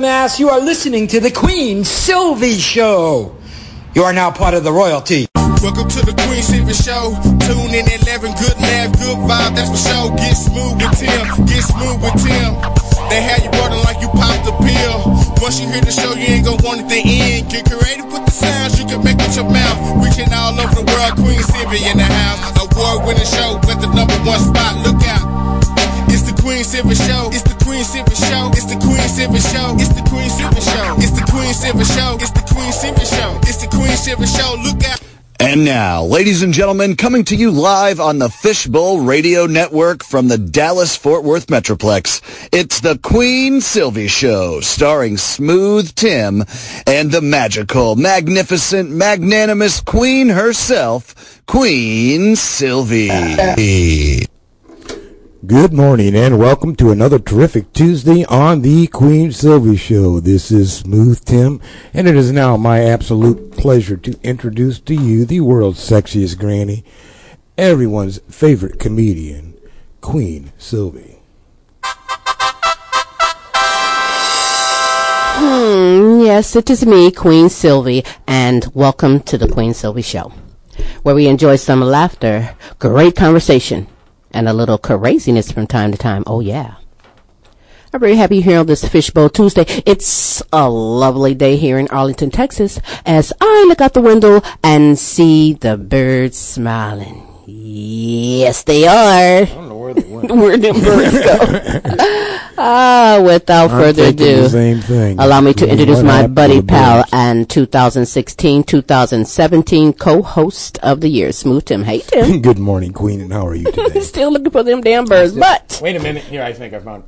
Mass. You are listening to the Queen Silvy Show. You are now part of the royalty. Welcome to the Queen Silvy Show. Tune in at 11. Good laugh, good vibe, that's for sure. Get smooth with Tim. Get smooth with Tim. They have you running like you popped a pill. Once you hear the show, you ain't gonna want it to end. Get creative with the sounds you can make with your mouth. Reaching all over the world, Queen Silvy in the house. Award winning show, with the number one spot. Look out. It's the Queen Silvy Show. Silvy Show. It's the Queen Silvy Show. It's the Queen Silvy Show. It's the Queen Silvy Show. It's the Queen Silvy Show. Look out. And now, ladies and gentlemen, coming to you live on the Fishbowl Radio Network from the Dallas-Fort Worth Metroplex, it's the Queen Silvy Show, starring Smooth Tim and the magical, magnificent, magnanimous Queen herself, Queen Silvy. Good morning and welcome to another terrific Tuesday on the Queen Silvy Show. This is Smooth Tim, and it is now my absolute pleasure to introduce to you the world's sexiest granny, everyone's favorite comedian, Queen Silvy. Hmm, yes, it is me, Queen Silvy, and welcome to the Queen Silvy Show, where we enjoy some laughter, great conversation, and a little craziness from time to time. Oh yeah. I'm very happy here on this Fishbowl Tuesday. It's a lovely day here in Arlington, Texas, as I look out the window and see the birds smiling. Yes, they are. Oh, I don't know where they went. where did birds go? ah, without I'm further thinking ado, the same thing. allow me to What introduce my happened buddy to pal birds? and 2016-2017 co-host of the year, Smooth Tim. Hey Tim. Good morning, Queen, and how are you today? Still looking for them damn birds, but Wait a minute. Here, I think I found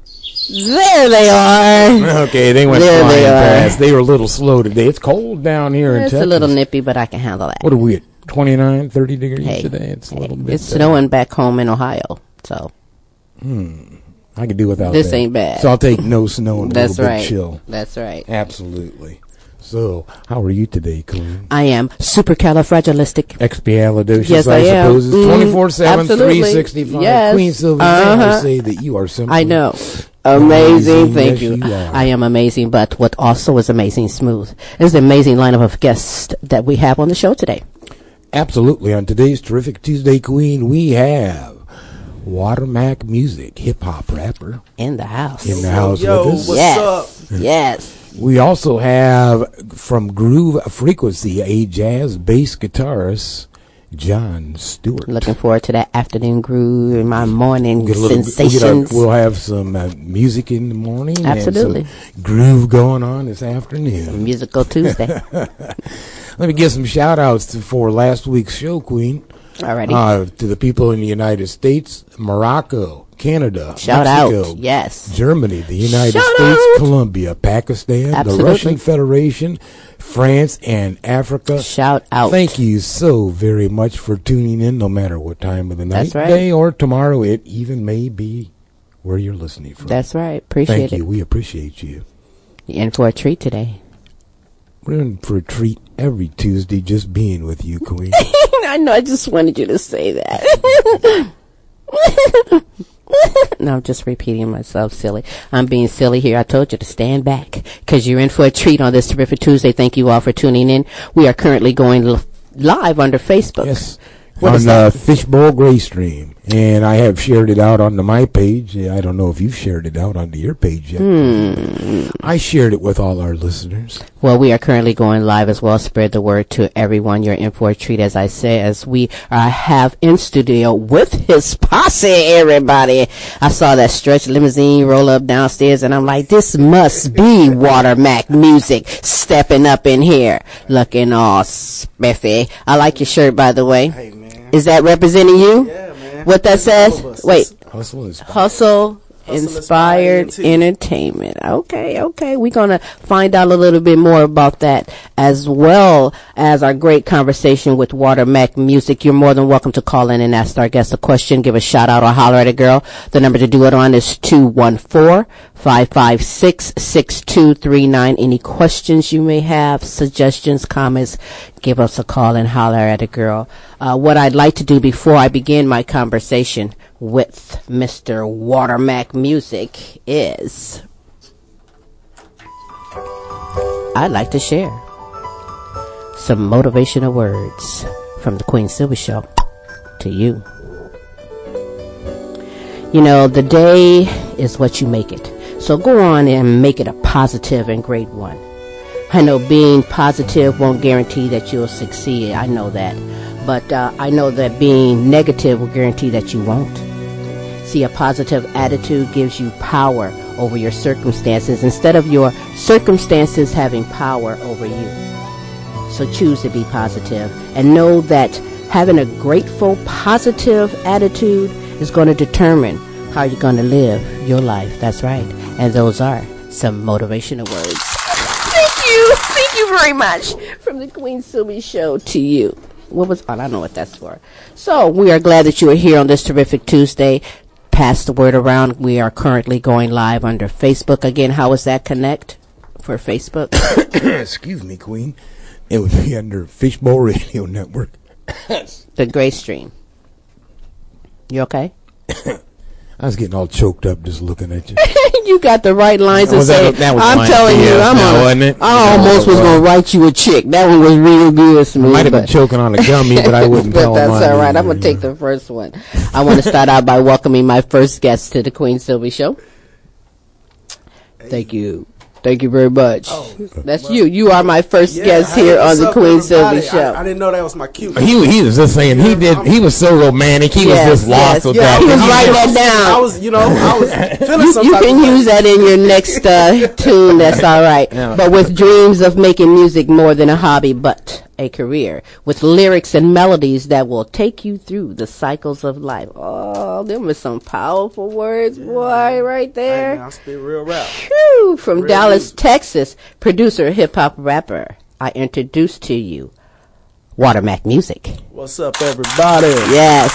there they are. Okay, they went There flying they are. past. They were a little slow today. It's cold down here in Texas. It's Texas. a little nippy, but I can handle that. What are we at? 29, 30 degrees Hey, today? It's a little bit. It's uh, snowing back home in Ohio, so I can do without This that. ain't bad. So I'll take no snow and a that's little right. bit chill. That's right. Absolutely. So, how are you today, Queen? I am supercalifragilistic. Expialidocious, Yes, I, I am. suppose. It's Mm, 24 7, 365. Yes. Queen Sylvia, Uh-huh. I say that you are simply I know. Amazing, Amazing, thank yes, you. you. I am amazing, but what also is amazing, smooth, is the amazing lineup of guests that we have on the show today. Absolutely. On today's Terrific Tuesday, Queen, we have Watermac Music, hip hop rapper, In the house. in the house Yo, with us. what's yes. up? Yes. We also have from Groove Frequency, a jazz bass guitarist, John Stewart. Looking forward to that afternoon groove and my morning Get a little- sensations. We'll, our- we'll have some uh, music in the morning. and some Absolutely. groove going on this afternoon. Musical Tuesday. Let me give some shout outs to, for last week's show, Queen. Alrighty. Uh, to the people in the United States, Morocco, Canada, Shout Mexico, out. Yes. Germany, the United Shout States, out. Colombia, Pakistan, Absolutely. the Russian Federation, France, and Africa. Shout out. Thank you so very much for tuning in, no matter what time of the night, That's right. day, or tomorrow. It even may be where you're listening from. That's right. Appreciate Thank it. you. We appreciate you. You're in for a treat today. We're in for a treat every Tuesday, just being with you, Queen. I know. I just wanted you to say that. no, I'm just repeating myself, silly. I'm being silly here. I told you to stand back because you're in for a treat on this terrific Tuesday. Thank you all for tuning in. We are currently going l- live under Facebook. Yes. What is on uh. Fishbowl Gray Stream. And I have shared it out onto my page. I don't know if you've shared it out onto your page yet. Hmm. I shared it with all our listeners. Well, we are currently going live as well. Spread the word to everyone. You're in for a treat, as I say, as we uh, have in studio with his posse, everybody. I saw that stretch limousine roll up downstairs and I'm like, this must be Watermac music stepping up in here. Looking all spiffy. I like your shirt, by the way. Hey, man. Is that representing you? Yeah, man. What that says? All of us. Wait. Hustle is Hustle inspired Inspired entertainment. Okay, okay. We're going to find out a little bit more about that as well as our great conversation with Watermac Music. You're more than welcome to call in and ask our guest a question, give a shout out or holler at a girl. The number to do it on is 214-556-6239. Any questions you may have, suggestions, comments, give us a call and holler at a girl. Uh, what I'd like to do before I begin my conversation with Mr. Watermac Music is I'd like to share some motivational words from the Queen Silvy Show to you. You know, the day is what you make it. So go on and make it a positive and great one. I know being positive won't guarantee that you'll succeed. I know that. But uh, I know that being negative will guarantee that you won't. See, a positive attitude gives you power over your circumstances instead of your circumstances having power over you. So choose to be positive and know that having a grateful, positive attitude is going to determine how you're going to live your life. That's right. And those are some motivational words. Thank you. Thank you very much from the Queen Silvy Show to you. What was, on? I don't know what that's for. So we are glad that you are here on this terrific Tuesday. Pass the word around. We are currently going live under Facebook. Again, how is that connect for Facebook? Excuse me, Queen. It would be under Fishbowl Radio Network. the Gray Stream. You okay? I was getting all choked up just looking at you. you got the right lines to Was say. that- that was I'm telling you, I'm now, on. wasn't it? I almost was gonna write you a chick. That one was real good, smooth. Might have been choking on a gummy, but I wouldn't but tell that's all right. either, I'm gonna take know. the first one. I want to start out by welcoming my first guest to the Queen Silvy Show. Thank you. Thank you very much. That's you. You are my first guest here on the up, Queen Silvy? Show. I, I didn't know that was my cue. He he was just saying he did he was so romantic he Yes, was just lost yes, with yeah, that. he was He writing that down. I was, you know, I was feeling you, you can use that in your next uh, tune. That's all right. Yeah. But with dreams of making music more than a hobby, but a career, with lyrics and melodies that will take you through the cycles of life. Oh, them are some powerful words, boy, right there. man, I spit real rap. Phew, from Real Dallas, music. Texas, producer, hip hop rapper. I introduce to you Watermac Music. What's up, everybody? Yes.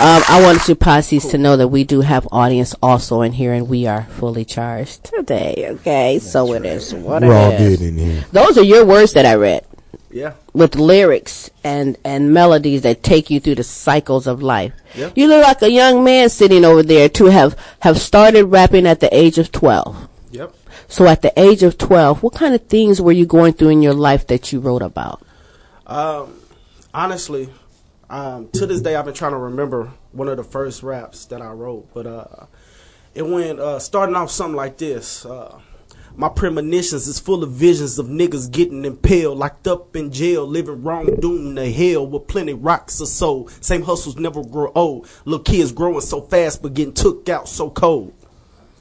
Um, I wanted you posses to know that we do have audience also in here, and we are fully charged today. Okay, so it is what We're all it is. good in here. Those are your words that I read Yeah. with lyrics and and melodies that take you through the cycles of life. Yep. You look like a young man sitting over there to have have started rapping at the age of twelve. Yep. So at the age of twelve, what kind of things were you going through in your life that you wrote about? Um, honestly, um, to this day, I've been trying to remember one of the first raps that I wrote, but uh, it went uh, starting off something like this. Uh, my premonitions is full of visions of niggas getting impaled, locked up in jail, living wrong, doomed to hell with plenty rocks of soul. Same hustles never grow old. Little kids growing so fast, but getting took out so cold.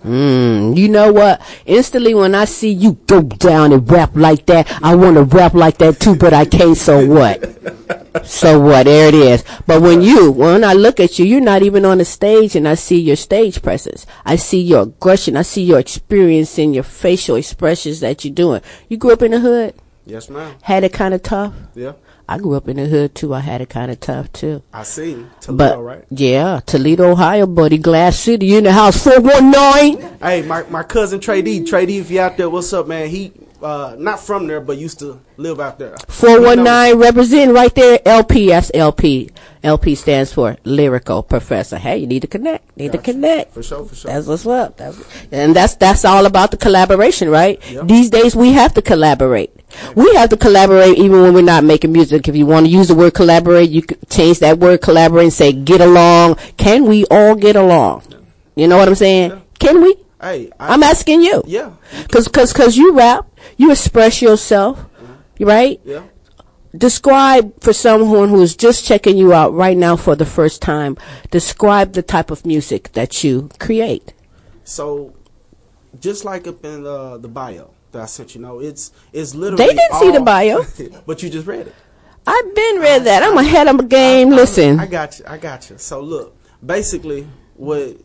Mm, you know what? Instantly when I see you go down and rap like that, I want to rap like that too, but I can't, so what? So what? There it is. But when you, when I look at you, you're not even on the stage and I see your stage presence. I see your aggression. I see your experience in your facial expressions that you're doing. You grew up in the hood? Yes, ma'am. Had it kind of tough? Yeah, I grew up in the hood too. I had it kind of tough too. I see. Toledo, But right? yeah, Toledo, Ohio, buddy, Glass City, you in the house, 419. Hey, my, my cousin Trey D. Trey D, if you out there, what's up, man? He uh not from there, but used to live out there. 419 represent right there. LP, that's LP. LP stands for Lyrical Professor. Hey, you need to connect. Need to connect. For sure, for sure. That's what's up. That's, and that's that's all about the collaboration, right? Yep. These days we have to collaborate. We have to collaborate even when we're not making music. If you want to use the word collaborate, you could change that word collaborate and say get along. Can we all get along? You know what I'm saying? Can we? Hey, I, I'm asking you. yeah, Cause, cause, cause you rap, you express yourself, right? yeah. Describe for someone who is just checking you out right now for the first time. Describe the type of music that you create. So, just like up in uh, the bio that I sent you, know, it's it's literally. They didn't see the bio. but you just read it. I've been read that. I'm ahead of the game. Listen, I got you. I got you. So look, basically, what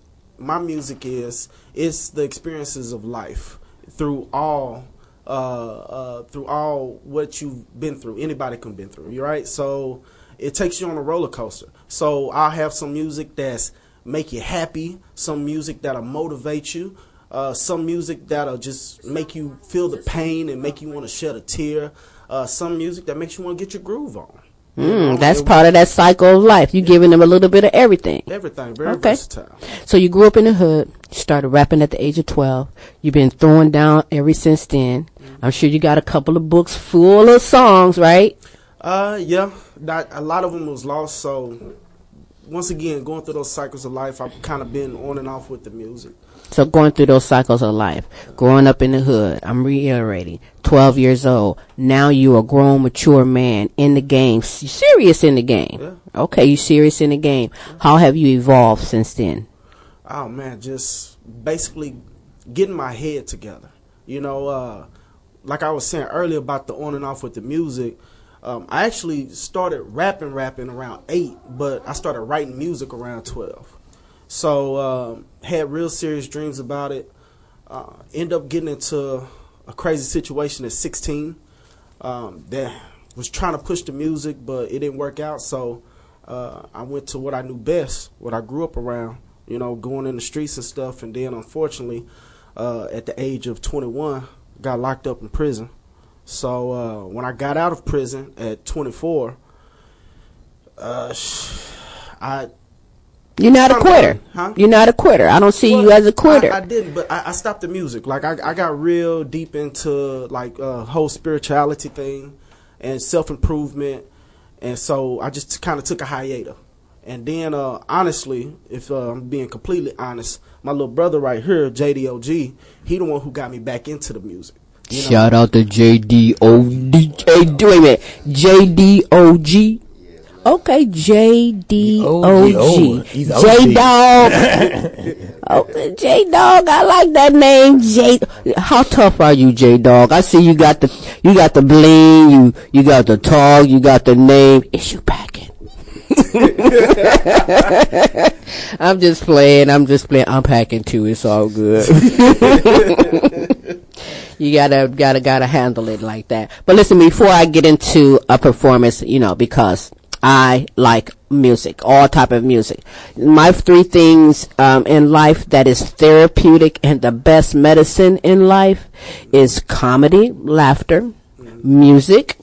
my music is, it's the experiences of life through all, uh, uh, through all what you've been through. Anybody can been through. You right? So it takes you on a roller coaster. So I'll have some music that's make you happy, some music that'll motivate you. Uh, some music that'll just make you feel the pain and make you want to shed a tear. Uh, some music that makes you want to get your groove on. Mm, that's part of that cycle of life. You're giving them a little bit of everything. Everything very Okay. versatile. So you grew up in the hood. You started rapping at the age of 12. You've been throwing down ever since then. I'm sure you got a couple of books full of songs, right? Uh, yeah, not, a lot of them was lost. So once again, going through those cycles of life, I've kind of been on and off with the music. So going through those cycles of life, growing up in the hood, I'm reiterating, 12 years old. Now you a grown, mature man in the game, serious in the game. Okay, you serious in the game. How have you evolved since then? Oh man, just basically getting my head together. You know, uh, like I was saying earlier about the on and off with the music. Um, I actually started rapping, rapping around eight, but I started writing music around twelve. So um, had real serious dreams about it. Uh, end up getting into a crazy situation at sixteen. Um, that was trying to push the music, but it didn't work out. So uh, I went to what I knew best, what I grew up around. You know, going in the streets and stuff. And then, unfortunately, uh, at the age of 21, got locked up in prison. So uh, when I got out of prison at 24, uh, I You're not a quitter. Huh? You're not a quitter. I don't see you as a quitter. I, I didn't, but I, I stopped the music. Like I, I got real deep into like uh, whole spirituality thing and self improvement, and so I just kind of took a hiatus. And then, uh, honestly, if uh, I'm being completely honest, my little brother right here, JDOG, he the one who got me back into the music. You know? Shout out to JDOG. Hey, do- wait a minute. JDOG. Okay, JDOG. He's OG. J Dog. J Dog. I like that name. J. How tough are you, J Dog? I see you got the you got the bling. You you got the talk. You got the name. Is you packing? I'm just playing. I'm just playing. I'm packing too. It's all good. you gotta gotta gotta handle it like that. But listen, before I get into a performance, you know, because I like music, all type of music. My three things um, in life that is therapeutic and the best medicine in life is comedy, laughter, music,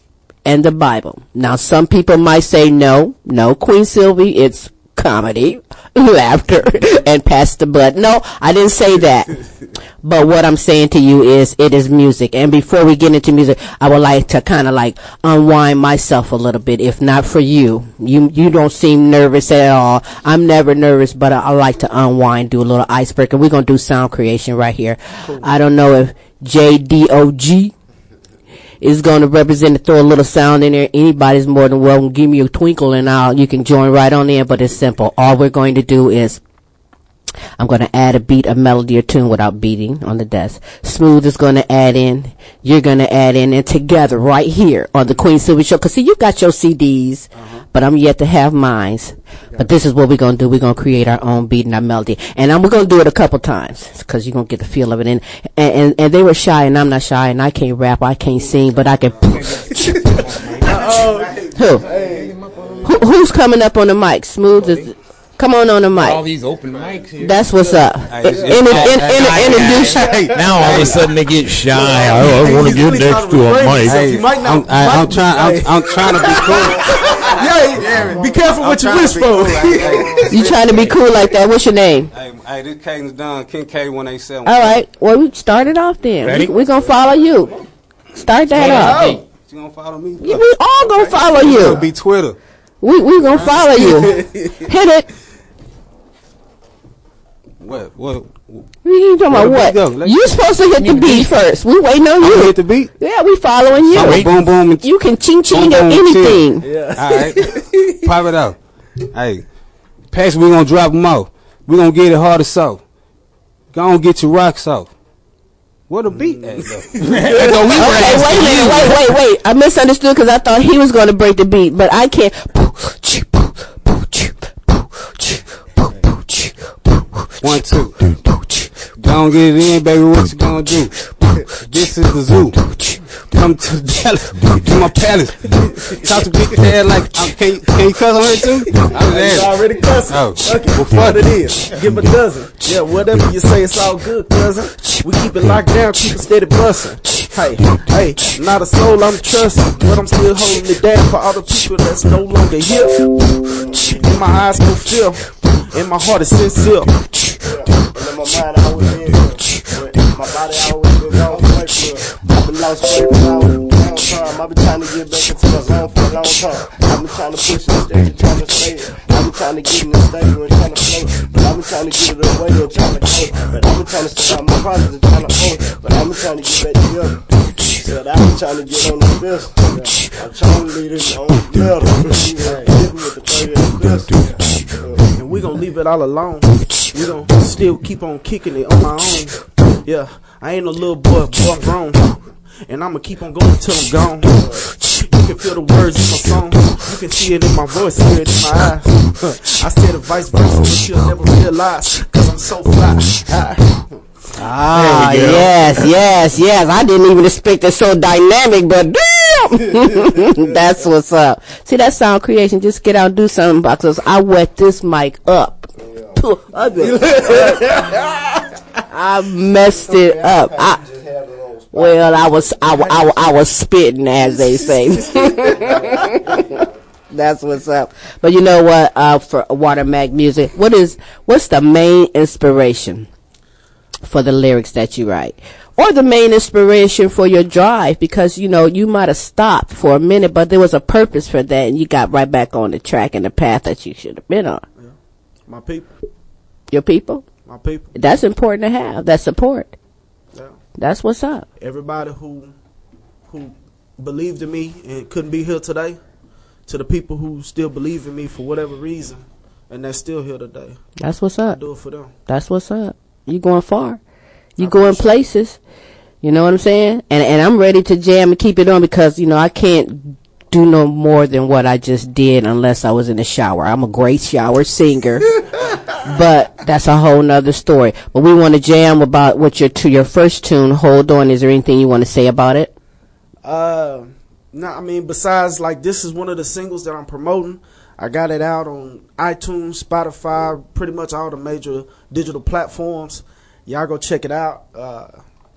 and the Bible. Now, some people might say no, no, Queen Silvy, it's comedy, laughter, and pass the butt. No, I didn't say that. But what I'm saying to you is it is music. And before we get into music, I would like to kind of like unwind myself a little bit. If not for you, you, you don't seem nervous at all. I'm never nervous, but I, I like to unwind, do a little icebreaker. We're going to do sound creation right here. I don't know if JDOG is going to represent and throw a little sound in there. Anybody's more than welcome. Give me a twinkle and I'll, you can join right on in, but it's simple. All we're going to do is I'm going to add a beat, a melody or tune without beating on the desk. Smooth is going to add in. You're going to add in and together right here on the Queen Silvy Show. Cause see, you got your CDs, but I'm yet to have mines. But this is what we're to do. We're to create our own beat and our melody. And I'm, to do it a couple times cause you're to get the feel of it. And, and, and, they were shy and I'm not shy and I can't rap, I can't sing, but I can. Who? Who's coming up on the mic? Smooth is, come on on the mic. All these open mics here. That's what's up. it's- In, in, in, introduce Hey, now all of a sudden they get shy. I, I want to He's get next to a mic. Hey, You might not- I'm, I, I'm trying. I'm, I'm trying to be cool. Yeah, be careful what you wish trying to be for. You trying to be cool like that? What's your name? hey, hey, this Caden's done. King K one eight seven. All right. Well, we started off then. We, we gonna follow you. Start that off. You gonna follow me? We all gonna follow you. It'll you. be Twitter. We we gonna follow you. Hit it. What? What? You talking about what? the beat go? Let- You supposed to hit the beat first. We waiting on you. hit the beat. Yeah, we following you. I'm boom boom. And You can ching ching Boom, or boom, anything. All right, pop it out. Hey, pass. We gonna drop them out. We gonna get it hard as so. Go on, get your rocks off. What a beat at though. Okay, wait a minute, wait, wait, wait. I misunderstood because I thought he was going to break the beat, but I can't. One two. Gonna get it in, baby. What you gonna do? This is the zoo. Come to the Dallas, to my palace. Talk to big dad like, uh, can, can you cuss on her too? I was It's asking. already cussing. Oh. Okay, well, fun it is. Give a dozen. Yeah, whatever you say, it's all good, cousin. We keep it locked down, keep it steady bustin'. Hey, hey, not a soul I'm trusting, but I'm still holding it down for all the people that's no longer here. In my eyes fear, and my heart is sincere. And in my mind, I always been here. But my body always been gone for. I've been lost away for a long time. I've been trying to get back into my zone for a long time. I've been trying to push the stage, trying to stay. I've been trying to get in the stable and trying to float. But I've been trying to get it away and trying to go. But I've been trying to out my projects and trying to hold. But I've been trying to get back together. But I've been trying to get on the fist. I'm trying to lead it on the metal. Me with the 30 and fist. and we gon' leave it all alone. We gon' still keep on kicking it on my own. Yeah, I ain't no little boy, boy I'm grown. And I'ma keep on going till I'm gone. You can feel the words in my song. You can see it in my voice, hear it in my eyes. I said the vice versa, but you'll never realize. Cause I'm so fly. High. Ah, There we go. yes, yes, yes. I didn't even expect it so dynamic, but damn, that's what's up. See that sound creation? Just get out and do something this. I wet this mic up. I messed it up. I, well, I was, I, wa- I, I was spitting, as they say. That's what's up. But you know what? Uh, for Watermac Music, what is what's the main inspiration for the lyrics that you write, or the main inspiration for your drive? Because you know you might have stopped for a minute, but there was a purpose for that, and you got right back on the track and the path that you should have been on. My people, Your people. my people. That's important to have. That support. Yeah. That's what's up. Everybody who who believed in me and couldn't be here today, to the people who still believe in me for whatever reason, and they're still here today. That's what's I up. do it for them. That's what's up. You going far. You I going appreciate places. You know what I'm saying? And and I'm ready to jam and keep it on because you know I can't do no more than what I just did unless I was in the shower. I'm a great shower singer. but that's a whole nother story. But we want to jam about what your to your first tune, Hold On. Is there anything you want to say about it? Uh, no, I mean besides like this is one of the singles that I'm promoting. I got it out on iTunes, Spotify, pretty much all the major digital platforms. Y'all go check it out. Uh,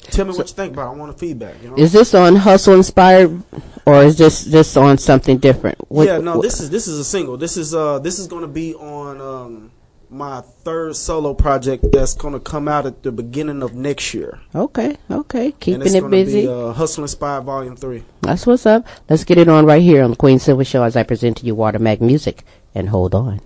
tell me what you think about. it. I want a feedback. You know. Is this on Hustle Inspired or is this this on something different? What- yeah, no, what- this is this is a single. This is uh this is going to be on um my third solo project that's going to come out at the beginning of next year. Okay, okay. and Keeping it's it busy. Be, uh, Hustle Inspired Volume Three. That's what's up. Let's get it on right here on the Queen Silvy Show as I present to you Watermac Music. And hold on.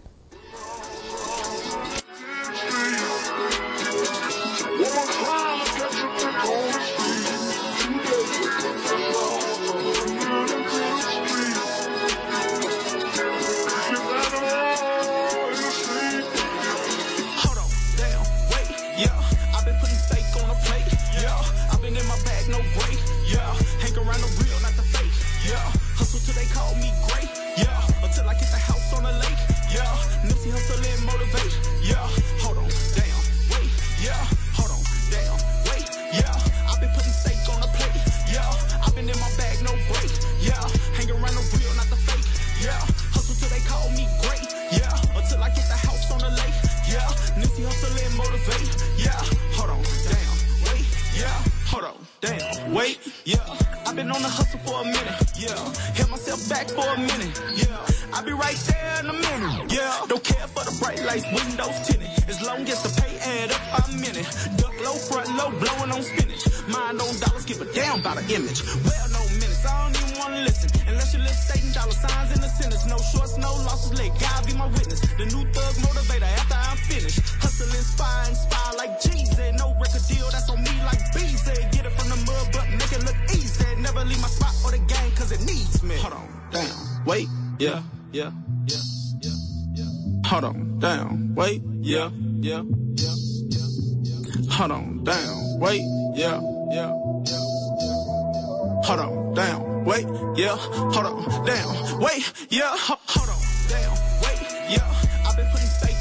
Windows tinted. As long as the pay add up, I'm in it. Duck low, front low, blowing on spinach. Mind on dollars, give a damn about an image. Well, no minutes, I don't even wanna listen. Unless you live stating dollar signs in the sentence. No shorts, no losses, let God be my witness. The new thug motivator after I'm finished. Hustle, inspire, inspire like Jesus. No record deal, that's on me like BZ. Get it from the mud, but make it look easy. Never leave my spot or the game, cause it needs me. Hold on, damn, wait, yeah, yeah, yeah, yeah, yeah. Hold on, down, wait, yeah, yeah, yeah, yeah, yeah. Hold on, down, wait, yeah, yeah, yeah, yeah. Hold on, down, wait, yeah, hold on, down, wait, yeah, hold on, down, wait, yeah. I've been putting steak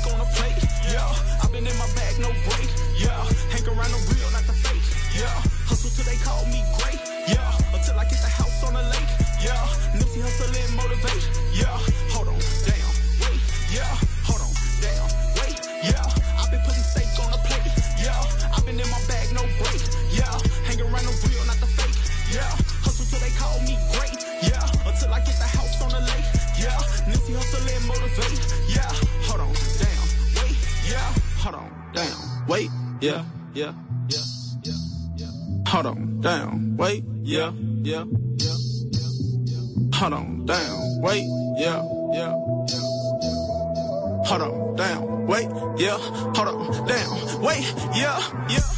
Yeah, yeah, yeah, yeah, yeah. Hold on, damn, wait. Yeah, yeah, yeah, yeah, yeah. Hold on, damn, wait. Yeah, yeah, yeah, yeah. Hold on, damn, wait. Yeah, hold on, damn, wait. Yeah, yeah.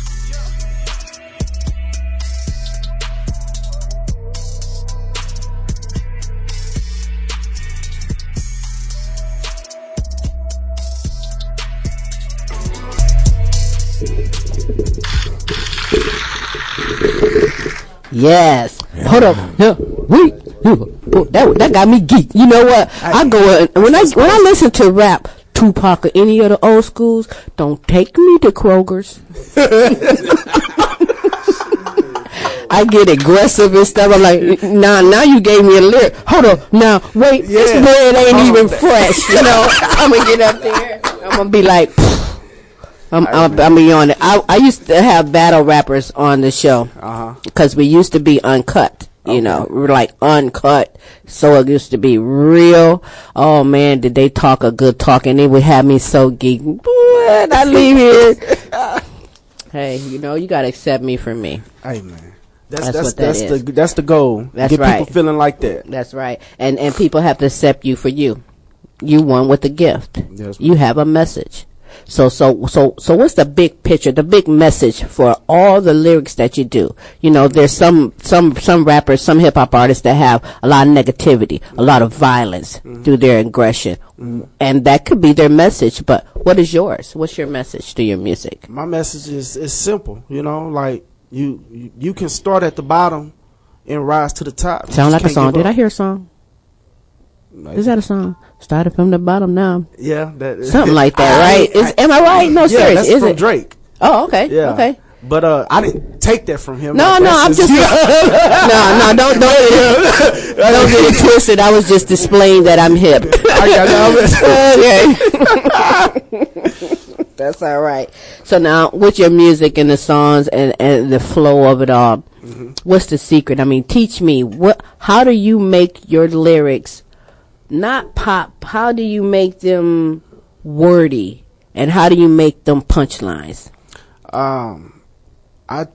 Yes. Hold up. No, wait. Oh, that that got me geek. You know what? I go uh, when I when I listen to rap, Tupac or any of the old schools. Don't take me to Kroger's. I get aggressive and stuff. I'm like, nah, now you gave me a lyric. Hold up, now wait, this Yeah. bread ain't Hold even on. fresh. You know, I'm gonna get up there. I'm gonna be like, I'm, I'm, I'm be on it. I, I used to have battle rappers on the show uh-huh. because we used to be uncut. You know, we were like uncut, so it used to be real. Oh man, did they talk a good talk, and they would have me so geek. Boy, I leave here. hey, you know, you gotta accept me for me. Hey man, that's That's that's what that that's, the that's the goal. That's Get right. people feeling like that. That's right, and and people have to accept you for you. You won with a gift. Yes, you have a message. So so so so what's the big picture, the big message for all the lyrics that you do? You know, there's some some some rappers, some hip hop artists that have a lot of negativity, a lot of violence mm-hmm. through their aggression, mm-hmm. and that could be their message. But what is yours? What's your message to your music? My message is is simple. You know, like you you, can start at the bottom and rise to the top. Sound like a song? Did. I hear a song? Is that a song? Started from the bottom now. Yeah, that Something like that, I- right? I- Is, am I right? No, yeah, serious. that's Is from it? Drake. Oh, okay. Yeah. Okay. But uh, I didn't take that from him. No, Like, no, I'm just no, no. Don't don't don't get it twisted. I was just displaying that I'm hip. okay, that's all right. So now, with your music and the songs and and the flow of it all, what's the secret? I mean, teach me what. How do you make your lyrics not pop? How do you make them wordy? And how do you make them punchlines? um, I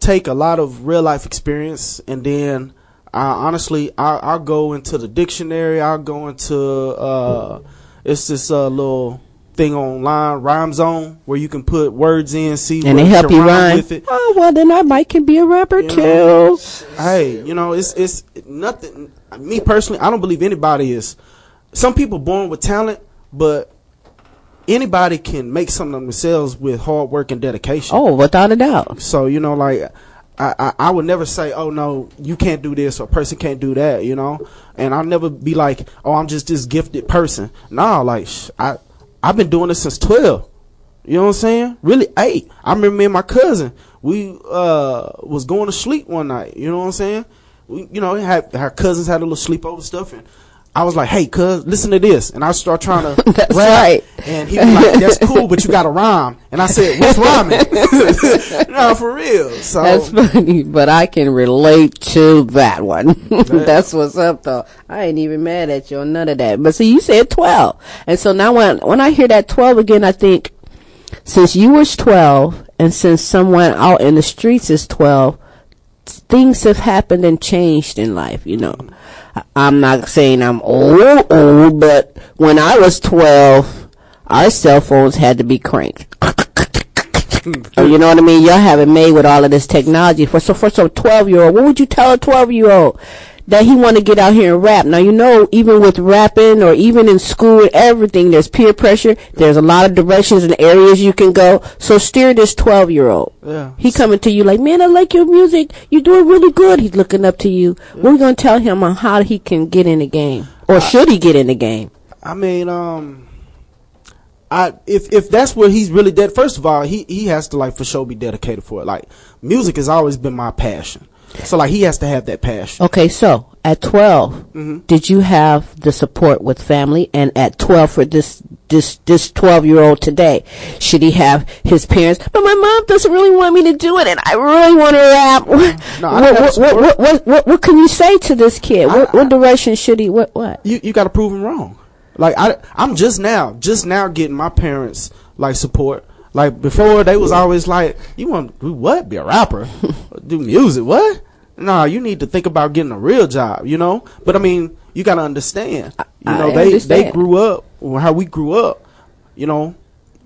take a lot of real life experience, and then I honestly I, I'll go into the dictionary. I'll go into uh, it's this uh, little thing online, Rhyme Zone, where you can put words in, see and they help you rhyme. with it. Oh well, then I might can be a rapper You too. know, Hey, you know, it's it's nothing. Me personally, I don't believe anybody is. Some people born with talent, but anybody can make something of themselves with hard work and dedication. Oh, without a doubt. So you know, like I, I, I would never say, "Oh no, you can't do this" or "A person can't do that," you know. And I'll never be like, "Oh, I'm just this gifted person." No, like sh- I, I've been doing this since twelve. You know what I'm saying? Really, eight. I remember me and my cousin. We uh was going to sleep one night. You know what I'm saying? You know, had our cousins had a little sleepover stuff, and I was like, "Hey, cuz, listen to this," and I start trying to That's rap, right. and he was like, "That's cool, but you got to rhyme." And I said, "What's rhyming?" no, for real. So That's funny, but I can relate to that one. That's what's up, though. I ain't even mad at you on none of that. But see, you said twelve, and so now when when I hear that twelve again, I think since you was twelve, and since someone out in the streets is twelve, things have happened and changed in life. You know, I'm not saying I'm old, old, but when I was twelve, our cell phones had to be cranked. Oh, you know what I mean? Y'all have it made with all of this technology. For so for some twelve year old, what would you tell a twelve year old that he want to get out here and rap? Now you know, even with rapping or even in school, everything there's peer pressure. There's a lot of directions and areas you can go. So steer this twelve year old. Yeah. He coming to you like, man, I like your music. You're doing really good. He's looking up to you. We're we gonna tell him on how he can get in the game, or should he get in the game? I mean, um, I if if that's where he's really dead. First of all, he he has to like for sure be dedicated for it. Like music has always been my passion. So like he has to have that passion. Okay, so at 12, mm-hmm. did you have the support with family? And at 12 for this, this, this 12 year old today, should he have his parents? But my mom doesn't really want me to do it and I really want to rap. No, I what, what, what, what, what, what can you say to this kid? What, what direction should he, what, what? You you got to prove him wrong. Like I I'm just now just now getting my parents like support. Like before they was always like, you want to do what? Be a rapper? do music? What? Nah, you need to think about getting a real job, you know? But I mean, you got to understand. You I know, they they grew up how we grew up, you know.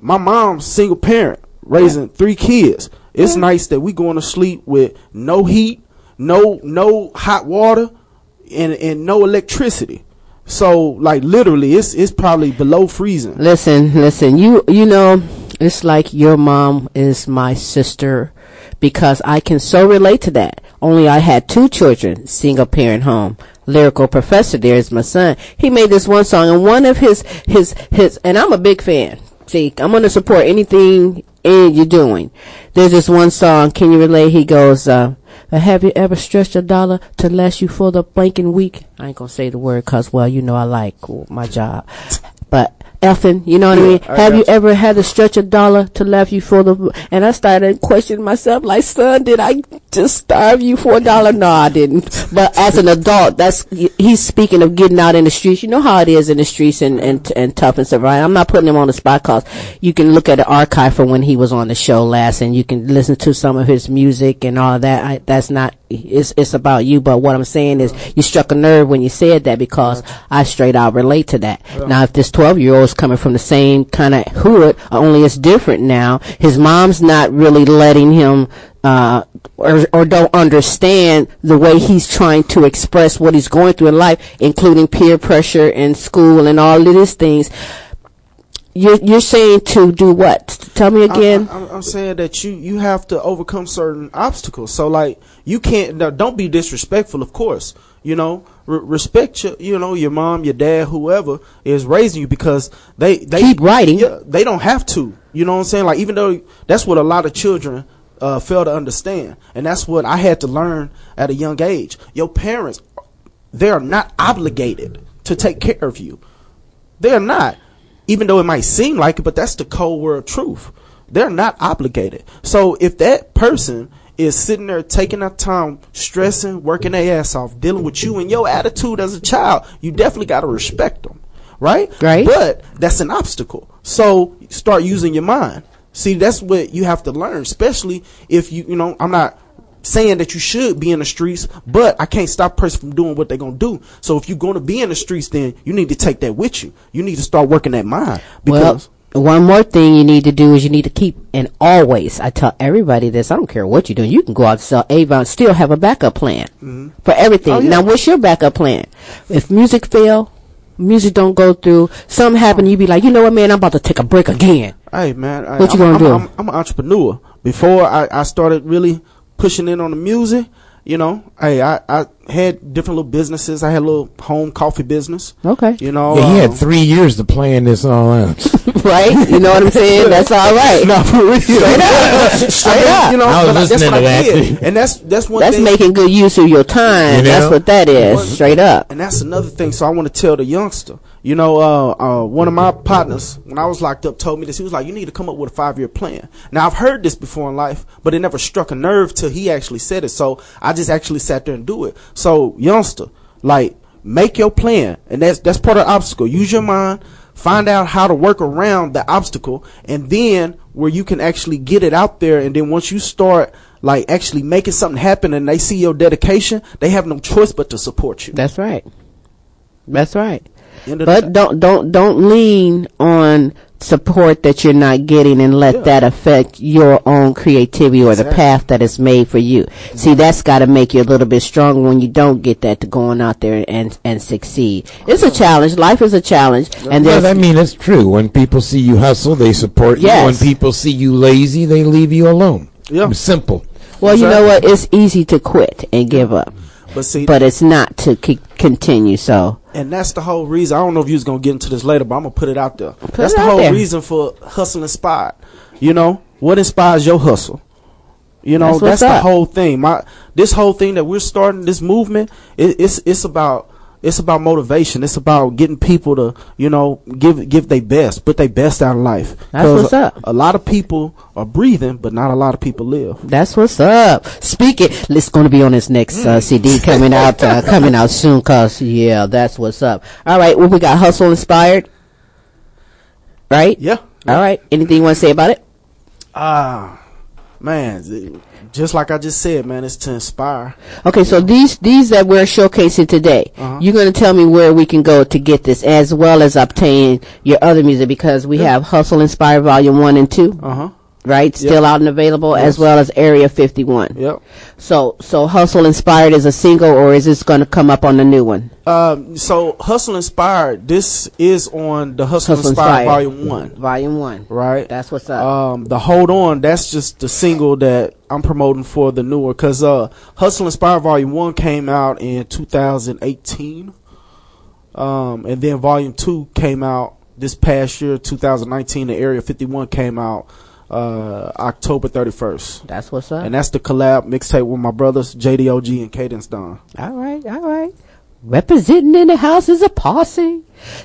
My mom's single parent raising three kids. It's mm. nice that we going to sleep with no heat, no no hot water, and and no electricity. So like literally, it's it's probably below freezing. Listen, listen. You you know, it's like your mom is my sister because I can so relate to that. Only I had two children, single parent home. Lyrical professor there is my son. He made this one song and one of his his his and I'm a big fan. See, I'm gonna support anything eh, you're doing. There's this one song, can you relate? He goes, uh, have you ever stretched a dollar to last you for the blanking week? I ain't gonna say the word cause well, you know I like my job. But effing, you know what I mean? I have you ever had to stretch a dollar to last you for the, and I started questioning myself like, son, did I just starve you for a dollar? No, I didn't. But as an adult, that's, he's speaking of getting out in the streets. You know how it is in the streets and, and, and tough and stuff, right? I'm not putting him on the spot cause you can look at the archive from when he was on the show last and you can listen to some of his music and all that. I, that's not, it's, it's about you, but what I'm saying is you struck a nerve when you said that because I straight out relate to that. Now, if this 12 year old coming from the same kind of hood, only it's different now, his mom's not really letting him, uh, or, or don't understand the way he's trying to express what he's going through in life, including peer pressure in school and all of these things. You're, you're saying to do what? Tell me again. I, am I'm saying that you you have to overcome certain obstacles. So like you can't don't be disrespectful. Of course, you know re- respect your you know your mom, your dad, whoever is raising you because they they Keep writing. Yeah, they don't have to. You know what I'm saying? Like even though that's what a lot of children uh, fail to understand, and that's what I had to learn at a young age. Your parents, they are not obligated to take care of you. They're not. Even though it might seem like it, but that's the cold world truth. They're not obligated. So if that person is sitting there taking their time, stressing, working their ass off, dealing with you and your attitude as a child, you definitely got to respect them. Right? Right. But that's an obstacle. So start using your mind. See, that's what you have to learn, especially if you, you know, I'm not saying that you should be in the streets, but I can't stop person from doing what they're gonna do. So if you're gonna be in the streets, then you need to take that with you. You need to start working that mind because well, one more thing you need to do is you need to keep and always. I tell everybody this. I don't care what you're doing. You can go out and sell Avon, still have a backup plan mm-hmm. for everything. Oh, yeah. Now, what's your backup plan? If music fail, music don't go through, something happen, you be like, you know what, man, I'm about to take a break again. Hey man, I- What you I'm, gonna I'm, do? I'm, I'm an entrepreneur. Before I, I started really pushing in on the music, you know, hey, I, I had different little businesses. I had a little home coffee business. Okay. You know, Yeah, he had um, three years to plan this all out. right? You know what I'm saying? That's all right. No, for real. Straight up. Straight up. You know, I was but that's listening what to I that. did. And that's that's one That's thing. making good use of your time. You That's what that is. Straight up. And that's another thing. So I want to tell the youngster. You know, uh, uh, one of my partners when I was locked up told me this. He was like, "You need to come up with a five year plan." Now I've heard this before in life, but it never struck a nerve till he actually said it. So I just actually sat there and do it. So youngster, like, make your plan, and that's that's part of the obstacle. Use your mind. Find out how to work around the obstacle, and then where you can actually get it out there. And then once you start like actually making something happen, and they see your dedication, they have no choice but to support you. That's right. That's right. End of the But don't don't don't lean on support that you're not getting and let Yeah. that affect your own creativity or the path that is made for you. See, that's got to make you a little bit stronger when you don't get that to going out there and and succeed. It's a challenge. Life is a challenge, and well, I mean, it's true. When people see you hustle, they support you. When people see you lazy, they leave you alone. Yeah. It's simple. well, you know what? It's easy to quit and give up, But see, but it's not to c- continue. So and that's the whole reason. I don't know if you was gonna get into this later, but I'm gonna put it out there. that's it the whole there. reason for hustle spot. You know what inspires your hustle? You know That's that's, the whole thing. My this whole thing that we're starting this movement. It, it's it's about it's about motivation. It's about getting people to you know give give their best, put their best out of life. That's 'Cause what's a, up. A lot of people are breathing, but not a lot of people live. That's what's up. Speaking, it's going to be on this next uh, CD coming out, uh, coming out soon. Cause yeah, that's what's up. All right, well we got hustle inspired, right? Yeah. All right. Anything you want to say about it? Ah, man, just like I just said, man, it's to inspire. Okay, so these these that we're showcasing today, Uh-huh. you're going to tell me where we can go to get this, as well as obtain your other music, because we have Hustle Inspire Volume One and Two, Uh huh. Right? Still out and available, as well as Area 51. Yep. So, so Hustle Inspired is a single, or is this going to come up on the new one? Um, so Hustle Inspired, this is on the Hustle, Hustle Inspired, Inspired. Volume One, Volume One. right? That's what's up. Um, the Hold On, that's just the single that I'm promoting for the newer, cause uh, Hustle Inspired Volume One came out in 2018, um, and then Volume Two came out this past year, 2019. The Area 51 came out uh, October 31st. That's what's up. And that's the collab mixtape with my brothers JDOG and Cadence Don. All right, all right. Representing in the house is a posse.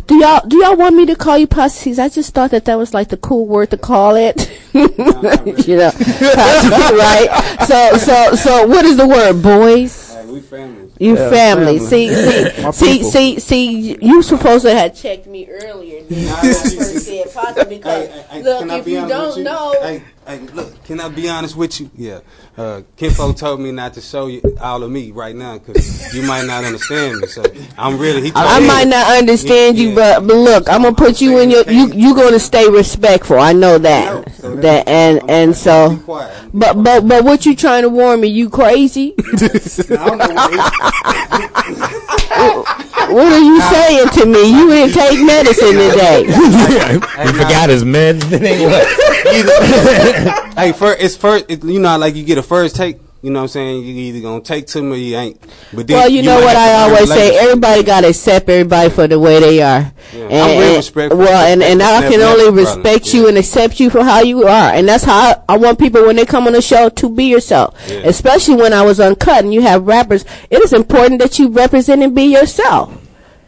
Do y'all do y'all want me to call you posses? I just thought that that was like the cool word to call it. you know, right? So so so what is the word, boys? Hey, we family. You Yeah, family. family. See see see people. see see. You supposed to have checked me earlier. Than I said posse because Hey, hey, look, if be you don't you? know, Hey, look, can I be honest with you? Yeah. Uh, Kinfo told me not to show you all of me right now because you might not understand me. So I'm really. He I me- might not understand you, Yeah. but but look, I'm gonna put you in your you you gonna stay respectful. I know No, that so that and I'm- and so. But but but what you trying to warn me? You crazy? I don't know what what are you saying to me? You didn't take medicine today. he forgot his meds. Then ain't what? hey, first, it's first. It, you know, like you get a first take. You know what I'm saying? You either gonna take to me or you ain't. But then well, you know what I always say. Everybody gotta accept everybody for the way they are. Yeah. And, I'm real respectful. Well, and and I can only problem. respect you Yeah. and accept you for how you are, and that's how I, I want people when they come on the show to be yourself. Yeah. Especially when I was uncut and you have rappers, it is important that you represent and be yourself.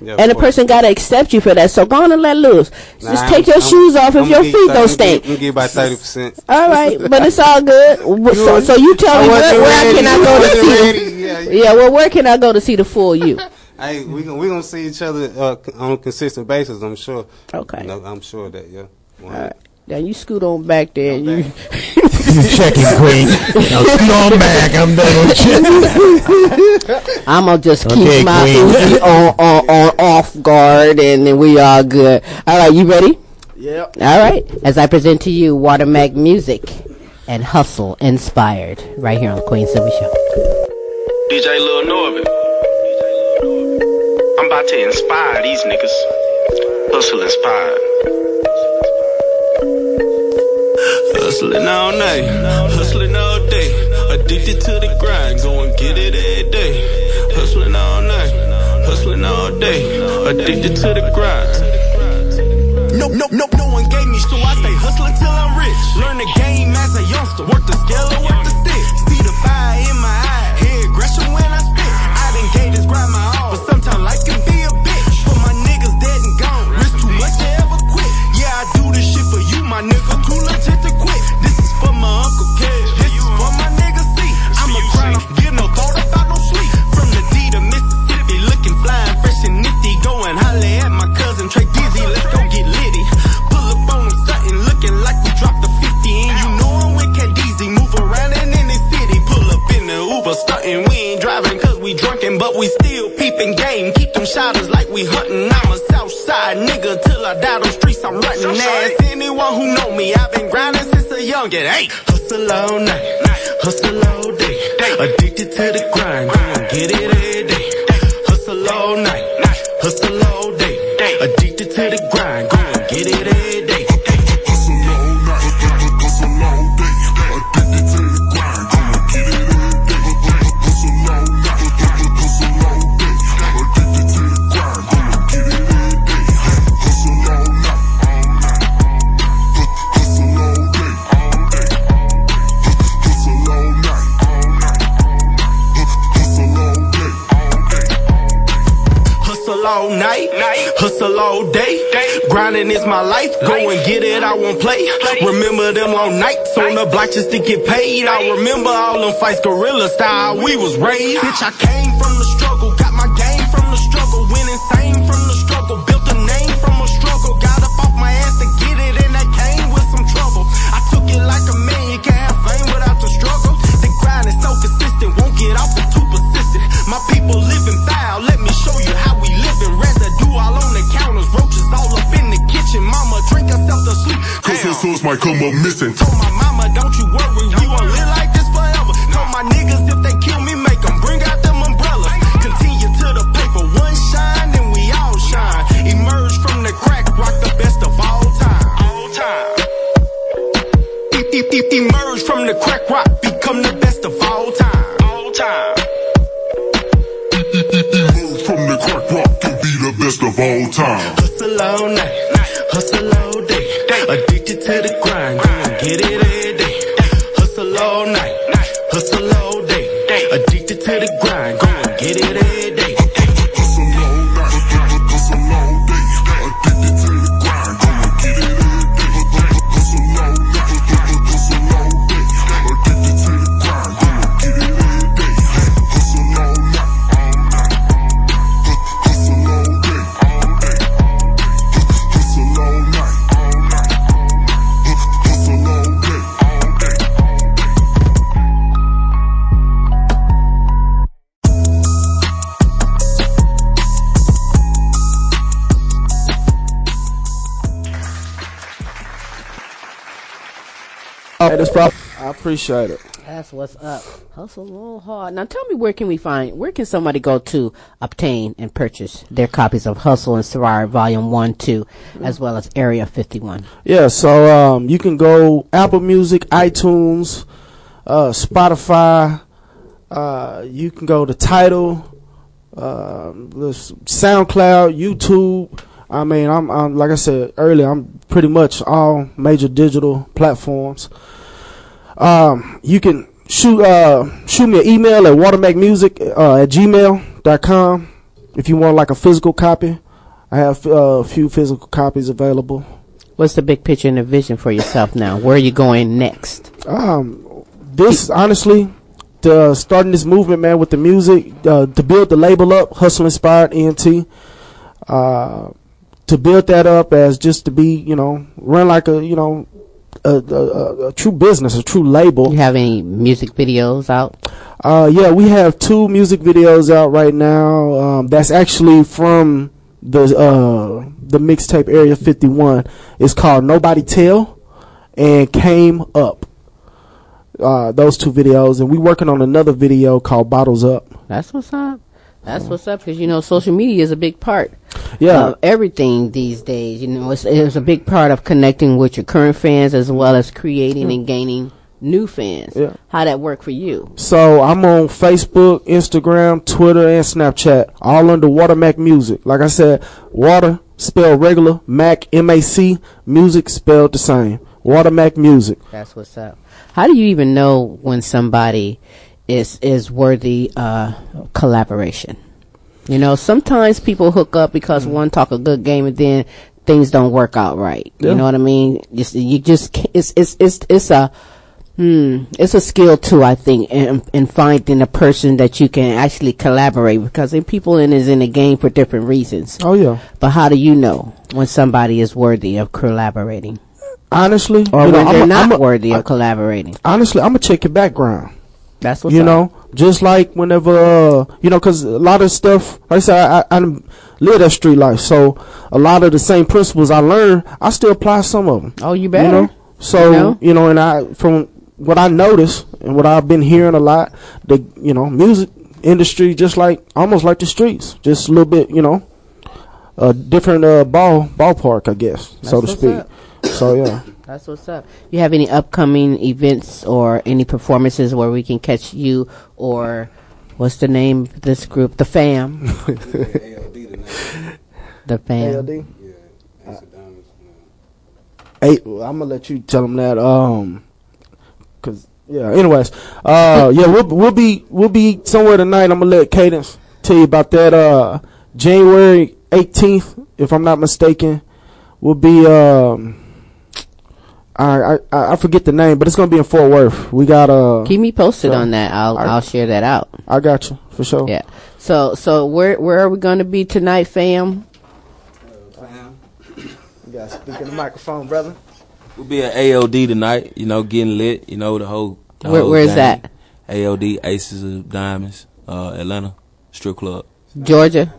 Yeah, and a person gotta accept you for that. So go on and let loose. Nah, Just I'm- take your I'm- shoes off if I'm your feet don't stink. I'm give about thirty percent. All right, but it's all good. So, so you tell me where, where can I go to see? Yeah, yeah. Yeah, well, where can I go to see the full you? Hey, we gonna we gonna see each other uh, on a consistent basis. I'm sure. Okay. No, I'm sure that yeah. All right. Now you scoot on back there. And you Checking queen. Now scoot on back. I'm done with you. I'm gonna just keep Okay, my Queen. Uzi on, on on off guard, and then we all good. All right, you ready? Yep. All right. As I present to you Watermac Music and Hustle Inspired, right here on the Queen Silvy Show. DJ Lil Norbit. I'm about to inspire these niggas. Hustle inspired. Hustling all night, hustling all day. Addicted to the grind, go and get it every day. Hustling all night, hustling all day. Addicted to the grind. No, no, no, no one gave me, so I stay hustling till I'm rich. Learn the game as a youngster, work the scale or work Uber, stunting, we ain't driving cause we drunken, but we still peeping game. Keep them shotters like we hunting. I'm a Southside nigga till I die. Those streets I'm running. Ask anyone who know me, I've been grinding since a youngin'. Hey, hustle all night, hustle all day. Addicted to the grind, go get it every day. Hustle all night, hustle all day. Addicted to the grind, go and get it every day. Night. Hustle all day. Grinding is my life. Go and get it, I won't play. Remember them long nights on the block just to get paid. I remember all them fights, gorilla style, we was raised. Bitch, I came from Cause her might come up missing. Told my mama, don't you worry, we gon' live like this forever. Told my niggas if they kill me, make them bring out them umbrellas. Continue to the paper, one shine, then we all shine. Emerge from the crack, rock the best of all time. All time. Emerge from the crack rock, become the best of all time. All time. Move from the crack rock to be the best of all time. Hustle all night, hustle all day. Addicted to the grind, get it every day. Hustle all night, hustle all day. Addicted to the grind, get it every day. Appreciate it. That's what's up. Hustle a little hard. Now tell me where can we find, where can somebody go to obtain and purchase their copies of Hustle Inspire Volume 1, 2, as well as Area 51? Yeah, so um, you can go Apple Music, iTunes, uh, Spotify. Uh, you can go to Tidal, uh, SoundCloud, YouTube. I mean, I'm, I'm like I said earlier, I'm pretty much all major digital platforms. Um, you can shoot uh, shoot me an email at watermacmusic uh, at gmail.com if you want like a physical copy. I have uh, a few physical copies available. What's the big picture and the vision for yourself now? Where are you going next? Um, this honestly, the starting this movement, man, with the music, uh, to build the label up, Hustle Inspired ENT, uh, to build that up as just to be, you know, run like a, you know, a, a, a, true business, a true label. You have any music videos out? Uh, yeah, we have two music videos out right now. Um, that's actually from the uh the mixtape Area 51. It's called Nobody Tell and Came Up. Uh, those two videos, and we working on another video called Bottles Up. That's what's up. That's what's up because you know social media is a big part Yeah. everything these days. You know, it's, it's a big part of connecting with your current fans as well as creating and gaining new fans. Yeah. How that work for you? So I'm on Facebook, Instagram, Twitter, and Snapchat, all under Watermac Music. Like I said, water spelled regular, Mac M A C, music spelled the same. Watermac Music. That's what's up. How do you even know when somebody is is worthy uh collaboration? You know, sometimes people hook up because one talk a good game and then things don't work out right. Yeah. You know what I mean? Just you just it's it's it's it's a hmm it's a skill too. I think in in finding a person that you can actually collaborate because then people in is in the game for different reasons. Oh yeah. But how do you know when somebody is worthy of collaborating Honestly, or you know, when they're I'm not a- worthy of collaborating? honestly, I'm gonna check your background. That's what you up. know, just like whenever uh, you know, because a lot of stuff, like I said, I, I, I live that street life, so a lot of the same principles I learned, I still apply some of them. Oh, you You better. know, so You know? you know, and I from what I noticed and what I've been hearing a lot, the you know, music industry just like almost like the streets, just a little bit, you know, a different uh, ball ballpark, I guess, so to speak. up. So yeah. That's what's up. You have any upcoming events or any performances where we can catch you or what's the name of this group? The Fam. the Fam. ALD? Hey, well, I'm gonna let you tell them that. Um, cause yeah. Anyways, uh, yeah, we'll we'll be we'll be somewhere tonight. I'm gonna let Cadence tell you about that. Uh, January 18th, if I'm not mistaken, will be um. I, I I forget the name, but it's gonna be in Fort Worth. We got uh. Keep me posted so- on that. I'll I- I'll share that out. I got you for sure. Yeah. So so where where are we going to be tonight, fam? Fam, you gotta speak in the microphone, brother. We'll be at AOD tonight, you know, getting lit, you know, the whole. The Where- whole where's gang. that? AOD Aces of Diamonds, uh, Atlanta, strip club. Georgia.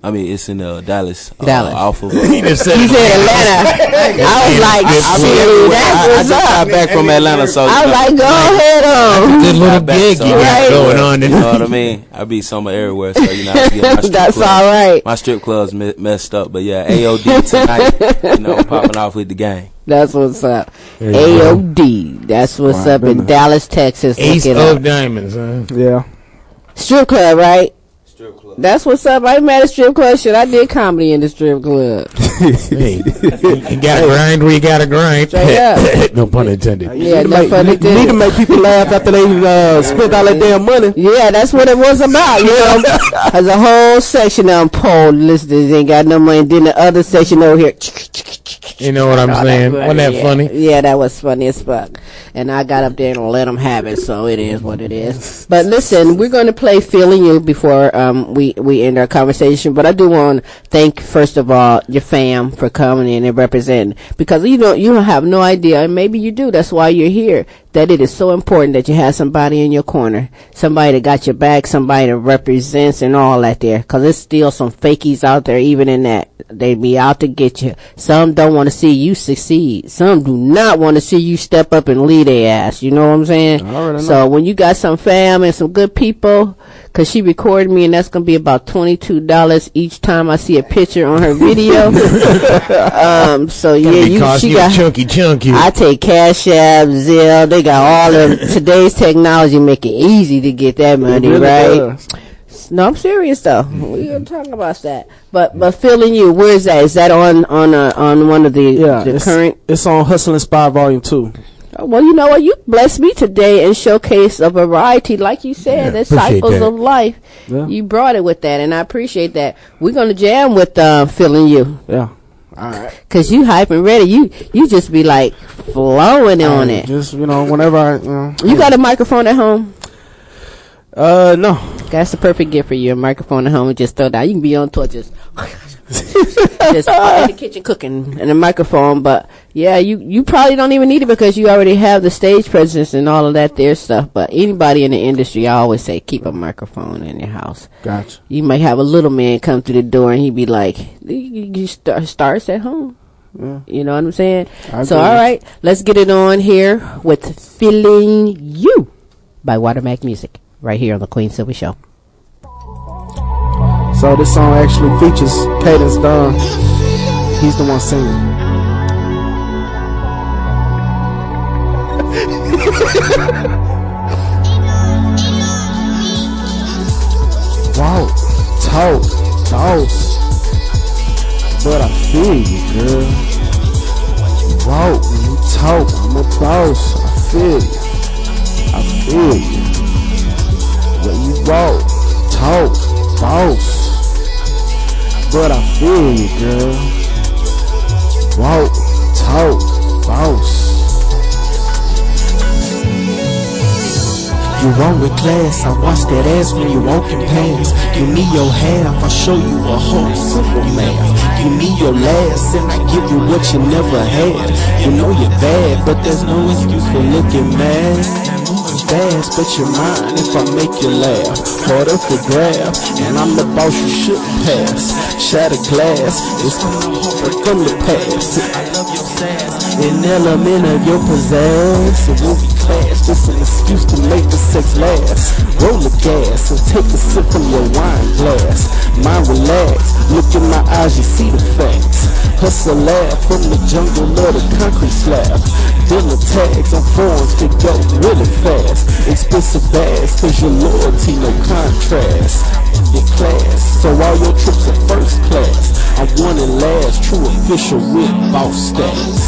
I mean, it's in uh, Dallas. Uh, Dallas. Off of. He just said- He said Atlanta. I was like, shit, that's I, I what's just got up. back from Atlanta, so. I was you like, go ahead on. Good little gig you got going on You know what I mean? I be somewhere everywhere, so you know. I get my strip That's clubs- all right. My strip clubs me- messed up, but yeah, AOD tonight. you know, popping off with the gang. That's what's up. There go. AOD. That's what's Right, up in been Dallas, Texas. Ace of up. Diamonds, huh? Yeah. Strip club, right? Strip club. That's what's up. I ain't mad at strip club shit. I did comedy in the strip club. hey, you gotta grind where you gotta grind. No pun intended. Yeah, need, no to pun make, need, intended. need to make people laugh after they uh, spent all that damn money. Yeah, that's what it was about. You know, there's a whole section of poll listeners ain't got no money. Then the other section over here. You know what I'm Oh, saying? was- Wasn't that yeah. funny? Yeah, that was funny as fuck. And I got up there and let them have it, so it is what it is. But listen, we're going to play "Feeling You" before um, we we end our conversation. But I do want to thank first of all your fam for coming in and representing because you don't you don't have no idea, and maybe you do. That's why you're here. That it is so important that you have somebody in your corner, somebody that got your back, somebody that represents and all that there. Because there's still some fakies out there, even in that they be out to get you. Some don't want to see you succeed. Some do not want to see you step up and lead their ass. You know what I'm saying? So when you got some fam and some good people, cause she recorded me and that's gonna be about $22 each time I see a picture on her video. um, so yeah, be you, she you got, chunky chunky. I take Cash App, Zelle, they got all of today's technology make it easy to get that money, really right? does. No, I'm serious though. We gonna talk about that. But but feeling you, where is that? Is that on on uh, on one of the Yeah, the it's, current? It's on Hustle Inspire Volume Two. Well, you know what? You blessed me today and showcased a variety, like you said, the cycles that. of life. Yeah. You brought it with that, and I appreciate that. We're gonna jam with uh, feeling you, Yeah. All right. cause you hype and ready. You you just be like flowing on it. Just you know, whenever I you know. You got a microphone at home? Uh, no. That's the perfect gift for you. A microphone at home and just throw down. You can be on tour just, just in the kitchen cooking and a microphone. But yeah, you, you probably don't even need it because you already have the stage presence and all of that there stuff. But anybody in the industry, I always say keep a microphone in your house. Gotcha. You might have a little man come through the door and he'd be like, you, start, starts at home. Yeah. You know what I'm saying? I So, all right, let's get it on here with Feeling You by Watermac Music right here on the Queen Silvy Show. So this song actually features Cadence Dunn. He's the one singing. Walk, talk, toss. But I feel you, girl. When you talk, I'm a boss. I feel you. I feel you. When you walk, talk, boss. But I feel you, girl. Walk, talk, boss. You walk with class, I watch that ass when you walking past. Give me your half, I show you a whole simple math. Give me your last, and I give you what you never had. You know you're bad, but there's no excuse for looking mad. Fast, but you're mine if I make you laugh. Harder to grab, and I'm the boss you shouldn't pass. Shatter glass, it's gonna come to pass. I sass, an element of your pizzazz. Won't be class, just an excuse to make the sex last. Roll the gas and take a sip from your wine glass. Mind relax, look in my eyes, you see the facts. Hustle laugh from the jungle of the concrete slab. Dealer tags on phones to go really fast. Expensive bags, cause your loyalty no contrast. Your class, so all your trips are first class. I one and last, true official with boss stats.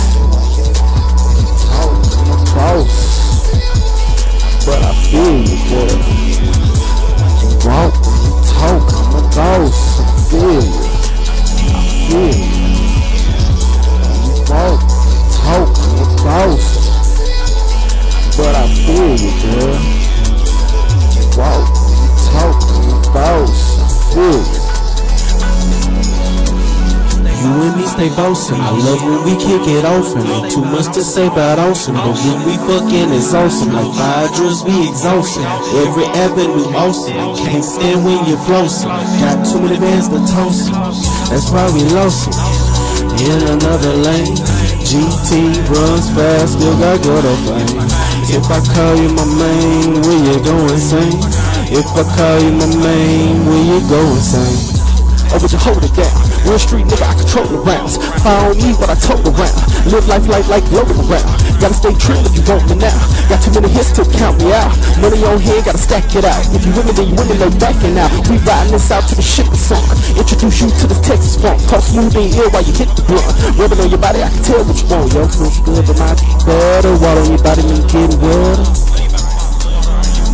Boss. But I feel you, girl. Walk, talk, I'm a boss. I feel you. feel you. You walk, talk, I'm a boss. But I feel you, girl. You walk, you talk, I'm a boss. I feel you. And me stay bossing. I love when we kick it off and ain't too much to say about awesome. But when we fucking it's awesome. Like fire drills be exhausting. Every avenue we awesome. Can't stand when you're flossing. Got too many bands to toss. That's why we lost 'em. In another lane. GT runs fast, still got gutter fame. If I call you my main, where you go insane? If I call you my main, where you go insane? Or oh, would you hold it down? Real street nigga, I control the rounds. On me, but I tote around. Live life like like local around. Gotta stay true if you want me now. Got too many hits to count me out. Money on hand, gotta stack it out. If you me, then you me, no backing out. We riding this out to the shit song. Introduce you to this Texas funk. Talk smooth and ill while you hit the blunt. Rubbing on your body, I can tell what you want. Yo, smells good, but my better. Water on your body, mean getting wetter.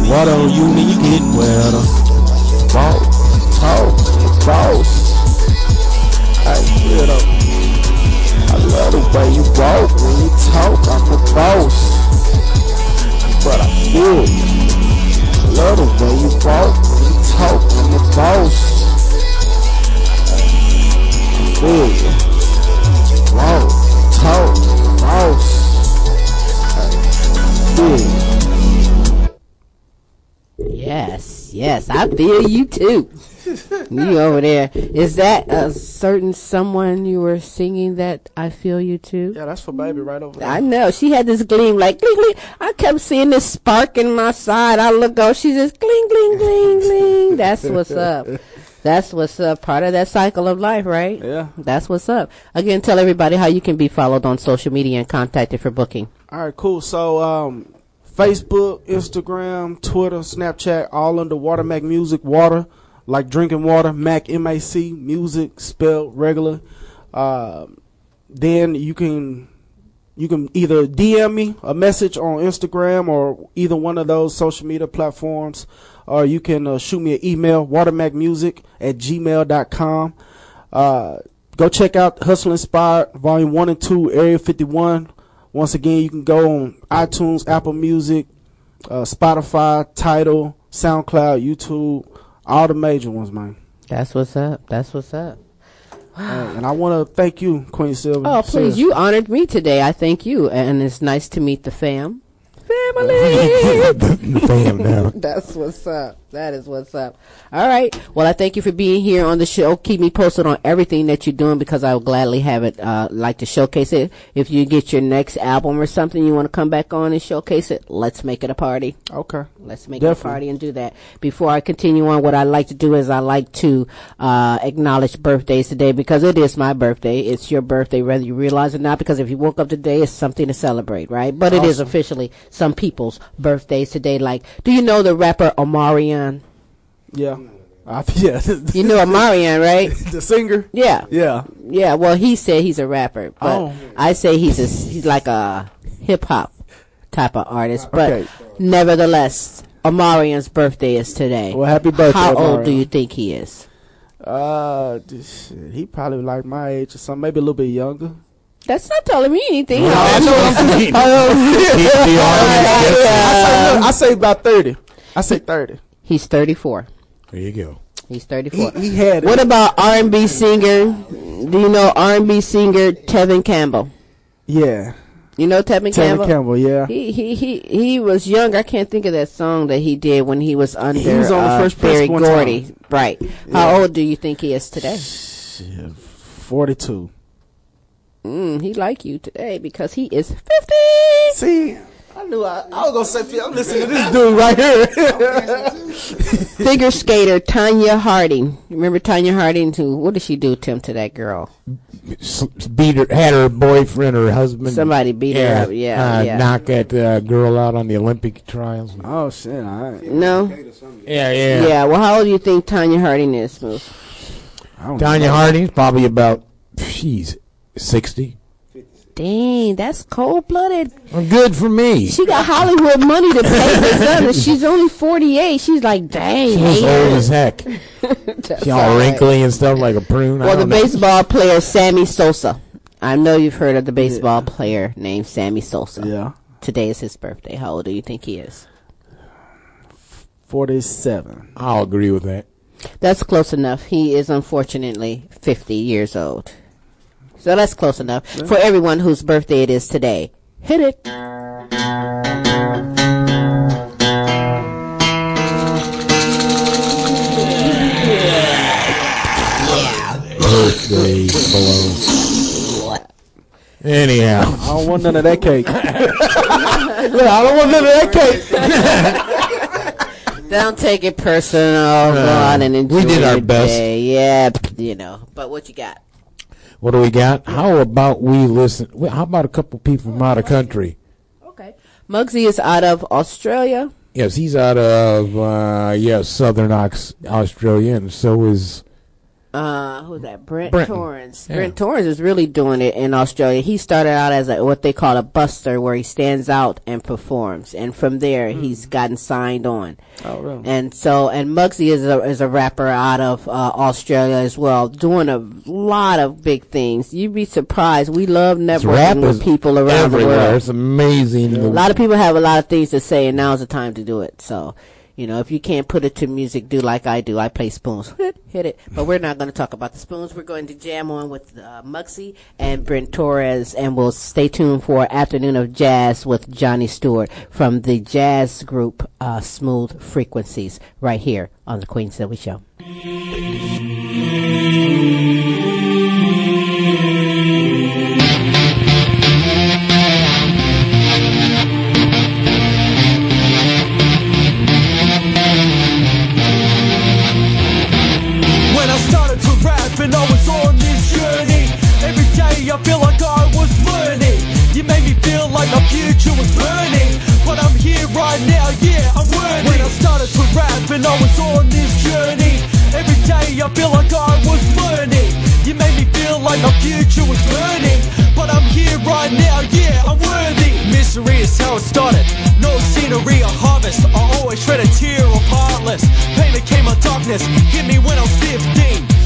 Water on you, you getting wetter. Walk, talk, boss. I love the way you walk when you talk. I'm a boss, but I feel. I love the way you walk when you talk. I'm a boss. I feel talk. I feel. Yes, yes, I feel you too. you over there. Is that a certain someone you were singing that I feel you too? Yeah, that's for baby right over there. I know. She had this gleam like gling gling. I kept seeing this spark in my side. I look over, she just gling gling gling gling. That's what's up. That's what's up. Part of that cycle of life, right? Yeah. That's what's up. Again, tell everybody how you can be followed on social media and contacted for booking. All right, cool. So, um, Facebook, Instagram, Twitter, Snapchat, all under Water Mac Music. Water, like drinking water. Mac M A C Music, spelled regular. Uh, then you can you can either DM me a message on Instagram or either one of those social media platforms, or you can uh, shoot me an email watermacmusic at gmail.com. Uh, go check out Hustle Inspired Volume 1 and 2, Area 51. Once again, you can go on iTunes, Apple Music, uh, Spotify, Tidal, SoundCloud, YouTube, all the major ones, man. That's what's up. That's what's up. Uh, and I want to thank you, Queen Silvy. Oh, please, Seriously. you honored me today. I thank you. And it's nice to meet the fam. Family. the fam now. That's what's up. That is what's up. All right. Well, I thank you for being here on the show. Keep me posted on everything that you're doing because I will gladly have it, uh, like to showcase it. If you get your next album or something you want to come back on and showcase it, let's make it a party. Okay. Let's make it a party and do that. Before I continue on, what I like to do is I like to uh, acknowledge birthdays today because it is my birthday. It's your birthday, whether you realize it or not. Because if you woke up today, it's something to celebrate, right? But it is officially some people's birthdays today. Like, do you know the rapper Omarion? Yeah. I, yeah. You know Omarion, right? the singer? Yeah. Yeah. Yeah. Well, he said he's a rapper, but Oh. I say he's a he's like a hip hop type of artist. But Okay. nevertheless, Omarion's birthday is today. Well, happy birthday, How old do you think he is? Uh, shit, he probably like my age or something, maybe a little bit younger. That's not telling me anything. No, I that's what I'm saying. I say, I say about 30. I say 30. He's 34. There you go. He's 34. He, he had it. What about R&B singer? Do you know R&B singer Tevin Campbell? Yeah. You know Tevin, Campbell? Tevin Campbell? Campbell, yeah. He he he he was young. I can't think of that song that he did when he was under He was on the uh, Fresh Prince Berry one Gordy. time. Right. Yeah. How old do you think he is today? Shit, 42. Mm, he like you today because he is 50. See, I knew I, I was going to say, I'm listening to this dude right here. Figure skater Tonya Harding. Remember Tonya Harding? Who? What did she do, Tim, to that girl? Beat her, had her boyfriend or husband. Somebody beat her up, yeah, uh, yeah. Knock that uh, girl out on the Olympic trials. oh, shit, all right. No. Yeah, yeah. Yeah. Well, how old do you think Tonya Harding is, Smooth? Tonya know. Harding's probably about, she's 60. Dang, that's cold blooded. Good for me. She got Hollywood money to pay her son, and she's only 48. She's like, dang. She was old as heck. She all all right. wrinkly and stuff like a prune. I Well, the know. baseball player Sammy Sosa. I know you've heard of the baseball player named Sammy Sosa. Yeah. Today is his birthday. How old do you think he is? 47. I'll agree with that. That's close enough. He is unfortunately 50 years old. So that's close enough for everyone whose birthday it is today. Hit it. Birthday blow. Anyhow. I don't want none of that cake. Look, I don't want none of that cake. Don't take it personal. Uh, Go out and enjoy we did our best. day. Yeah, you know. But what you got? What do we got? How about we listen? How about a couple people from out of country? Okay. Muggsy is out of Australia. Yes, he's out of uh, yes, Southern Ox, Australia, and so is Uh, who's that? Brent Brenton. Torrance. Yeah. Brent Torrance is really doing it in Australia. He started out as a, what they call a buster, where he stands out and performs, and from there he's gotten signed on. Oh, really? And so, and Muggsy is a is a rapper out of uh, Australia as well, doing a lot of big things. You'd be surprised. We love networking with people around the world. It's amazing. A lot of people have a lot of things to say, and now's the time to do it. So, you know, if you can't put it to music, do like I do. I play spoons. Hit, it. But we're not going to talk about the spoons. We're going to jam on with uh, and Brent Torres, and we'll stay tuned for Afternoon of Jazz with Johnny Stewart from the jazz group uh, Smooth Frequencies right here on the Queen Silvy Show. And I was on this journey Every day I feel like I was learning. You made me feel like my future was burning. But I'm here right now, yeah, I'm worthy When I started to rap and I was on this journey Every day I feel like I was learning. You made me feel like my future was burning. But I'm here right now, yeah, I'm worthy. Misery is how it started. No scenery or harvest. I always shred a tear of heartless. Pain became my darkness. Hit me when I was 15 Had no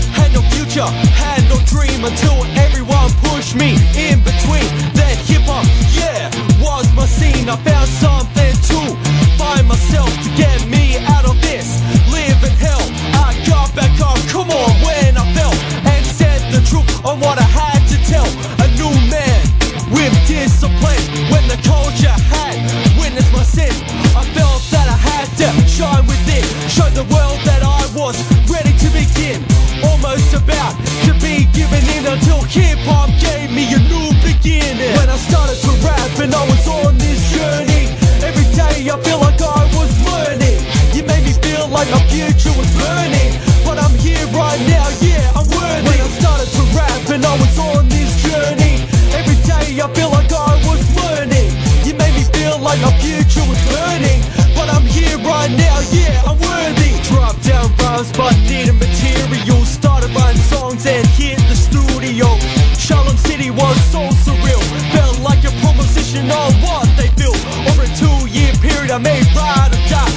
future, had no dream Until everyone pushed me in between That hip hop, yeah, was my scene. I found something to find myself To get me out of this. Live in hell. I got back up, come on, when I fell And said the truth on what I had to tell A new man with discipline. When the culture had witnessed my sin I felt that I had to shine within Show the world that I was ready Almost about to be given in Until hip-hop gave me a new beginning. When I started to rap and I was on this journey Every day I feel like I was learning. You made me feel like my future was burning But I'm here right now, yeah, I'm worthy. When I started to rap and I was on this journey Every day I feel like I was learning. You made me feel like my future was burning But I'm here right now, yeah, I'm worthy Drop down rhymes but needed material. Started writing songs and hit the studio. Shalom City was so surreal. Felt like a proposition on what they built. Over a two-year period I made ride or die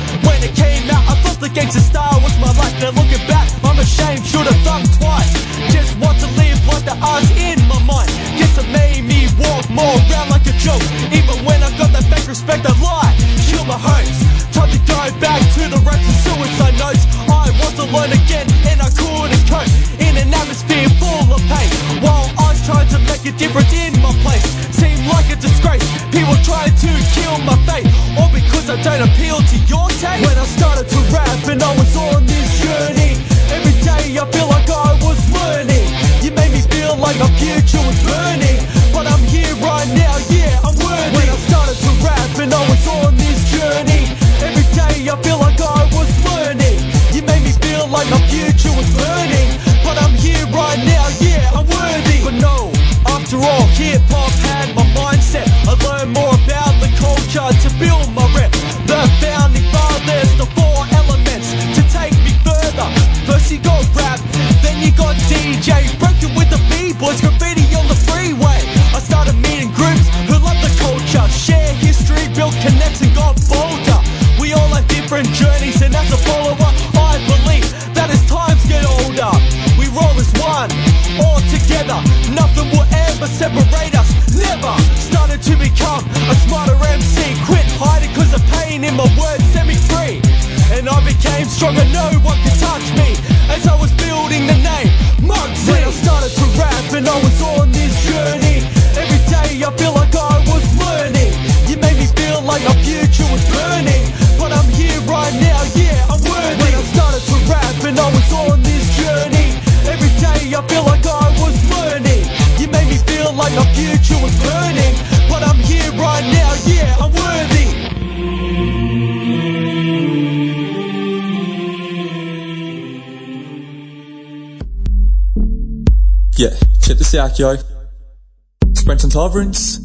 out, yo. Sprint and Tolerance.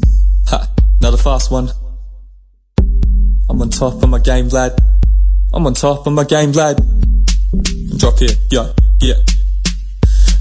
Ha, another fast one. I'm on top of my game, lad. I'm on top of my game, lad. Drop here, yo, yeah.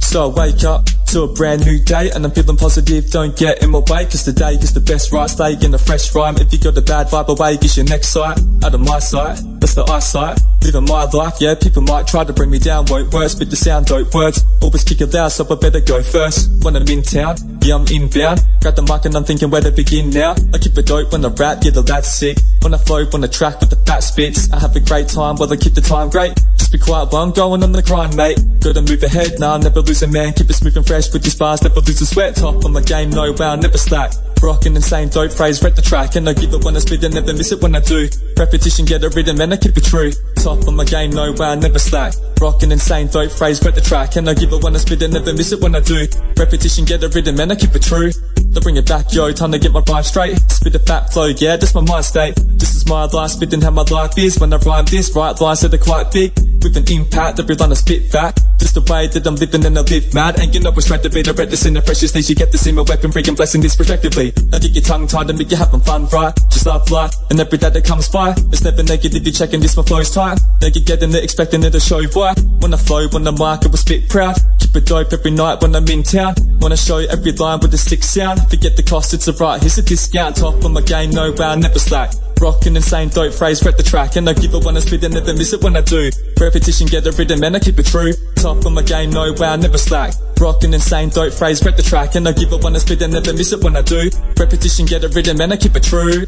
So I wake up to a brand new day and I'm feeling positive, don't get in my way Cause today is the best right, stay in a fresh rhyme If you got the bad vibe away, get your next sight Out of my sight, that's the eyesight Living my life, yeah, people might try to bring me down. Won't work, spit the sound, dope words. Always kick it loud, so I better go first. When I'm in town, yeah, I'm inbound. Grab the mic and I'm thinking where to begin now. I keep it dope when I rap, yeah, the lad's sick. When I flow on the track with the fat spits. I have a great time, while I keep the time great. Just be quiet while I'm going on the grind, mate. Gotta move ahead, nah, never lose a man. Keep it smooth and fresh with these bars, never lose a sweat. Top on my game, no wow, never slack Rockin' insane dope phrase, wreck the track And I give it when I spit and never miss it when I do. Repetition, get a rhythm and I keep it true. Top on my game, no I never slack. Rockin' insane dope phrase, wreck the track And I give it when I spit and never miss it when I do. Repetition, get a rhythm and I keep it true. They bring it back, yo, time to get my vibe straight. Spit a fat flow, yeah, that's my mind state. This is my life, spitting how my life is. When I rhyme this, right lines that are quite big With an impact, every line I spit fat Just the way that I'm living and I live mad. And you know it's right to be the this in the precious things You get. To see my weapon, freaking blessing this respectively Now get your tongue tied and make you having fun, right? Just love life, and every day that comes by It's never negative, you checking this, my flow's tight. Now you getting it, expecting it to show why. When I flow, when the mic, I will spit proud. Keep it dope every night when I'm in town. Wanna show every line with a sick sound. Forget the cost, it's alright, here's a discount. Top of my game, no wow, never slack Rockin' insane dope phrase, wreck the track. And I give it when I spit and never miss it when I do. Repetition, get the rhythm and I keep it true. Top of my game, no way, I never slack. Rockin' insane dope phrase, wreck the track. And I give it when I spit and never miss it when I do. Repetition, get the rhythm and I keep it true.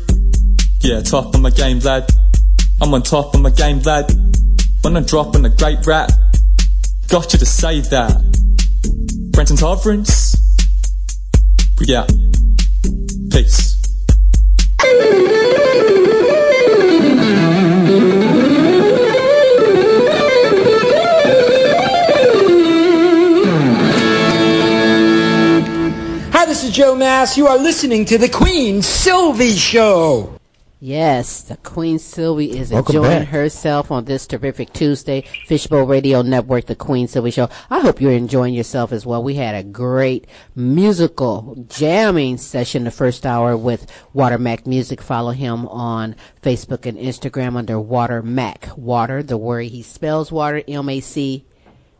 Yeah, top of my game, lad. I'm on top of my game, lad. When I'm dropping a great rap Got you to say that. Brenton Tolerance We Peace this is Joe Mass. You are listening to the Queen Silvy Show. Yes, the Queen Silvy is Welcome enjoying back. herself on this terrific Tuesday. Fishbowl Radio Network, the Queen Silvy Show. I hope you're enjoying yourself as well. We had a great musical jamming session the first hour with Water Mac Music. Follow him on Facebook and Instagram under Water Mac. Water, the word he spells water, M-A-C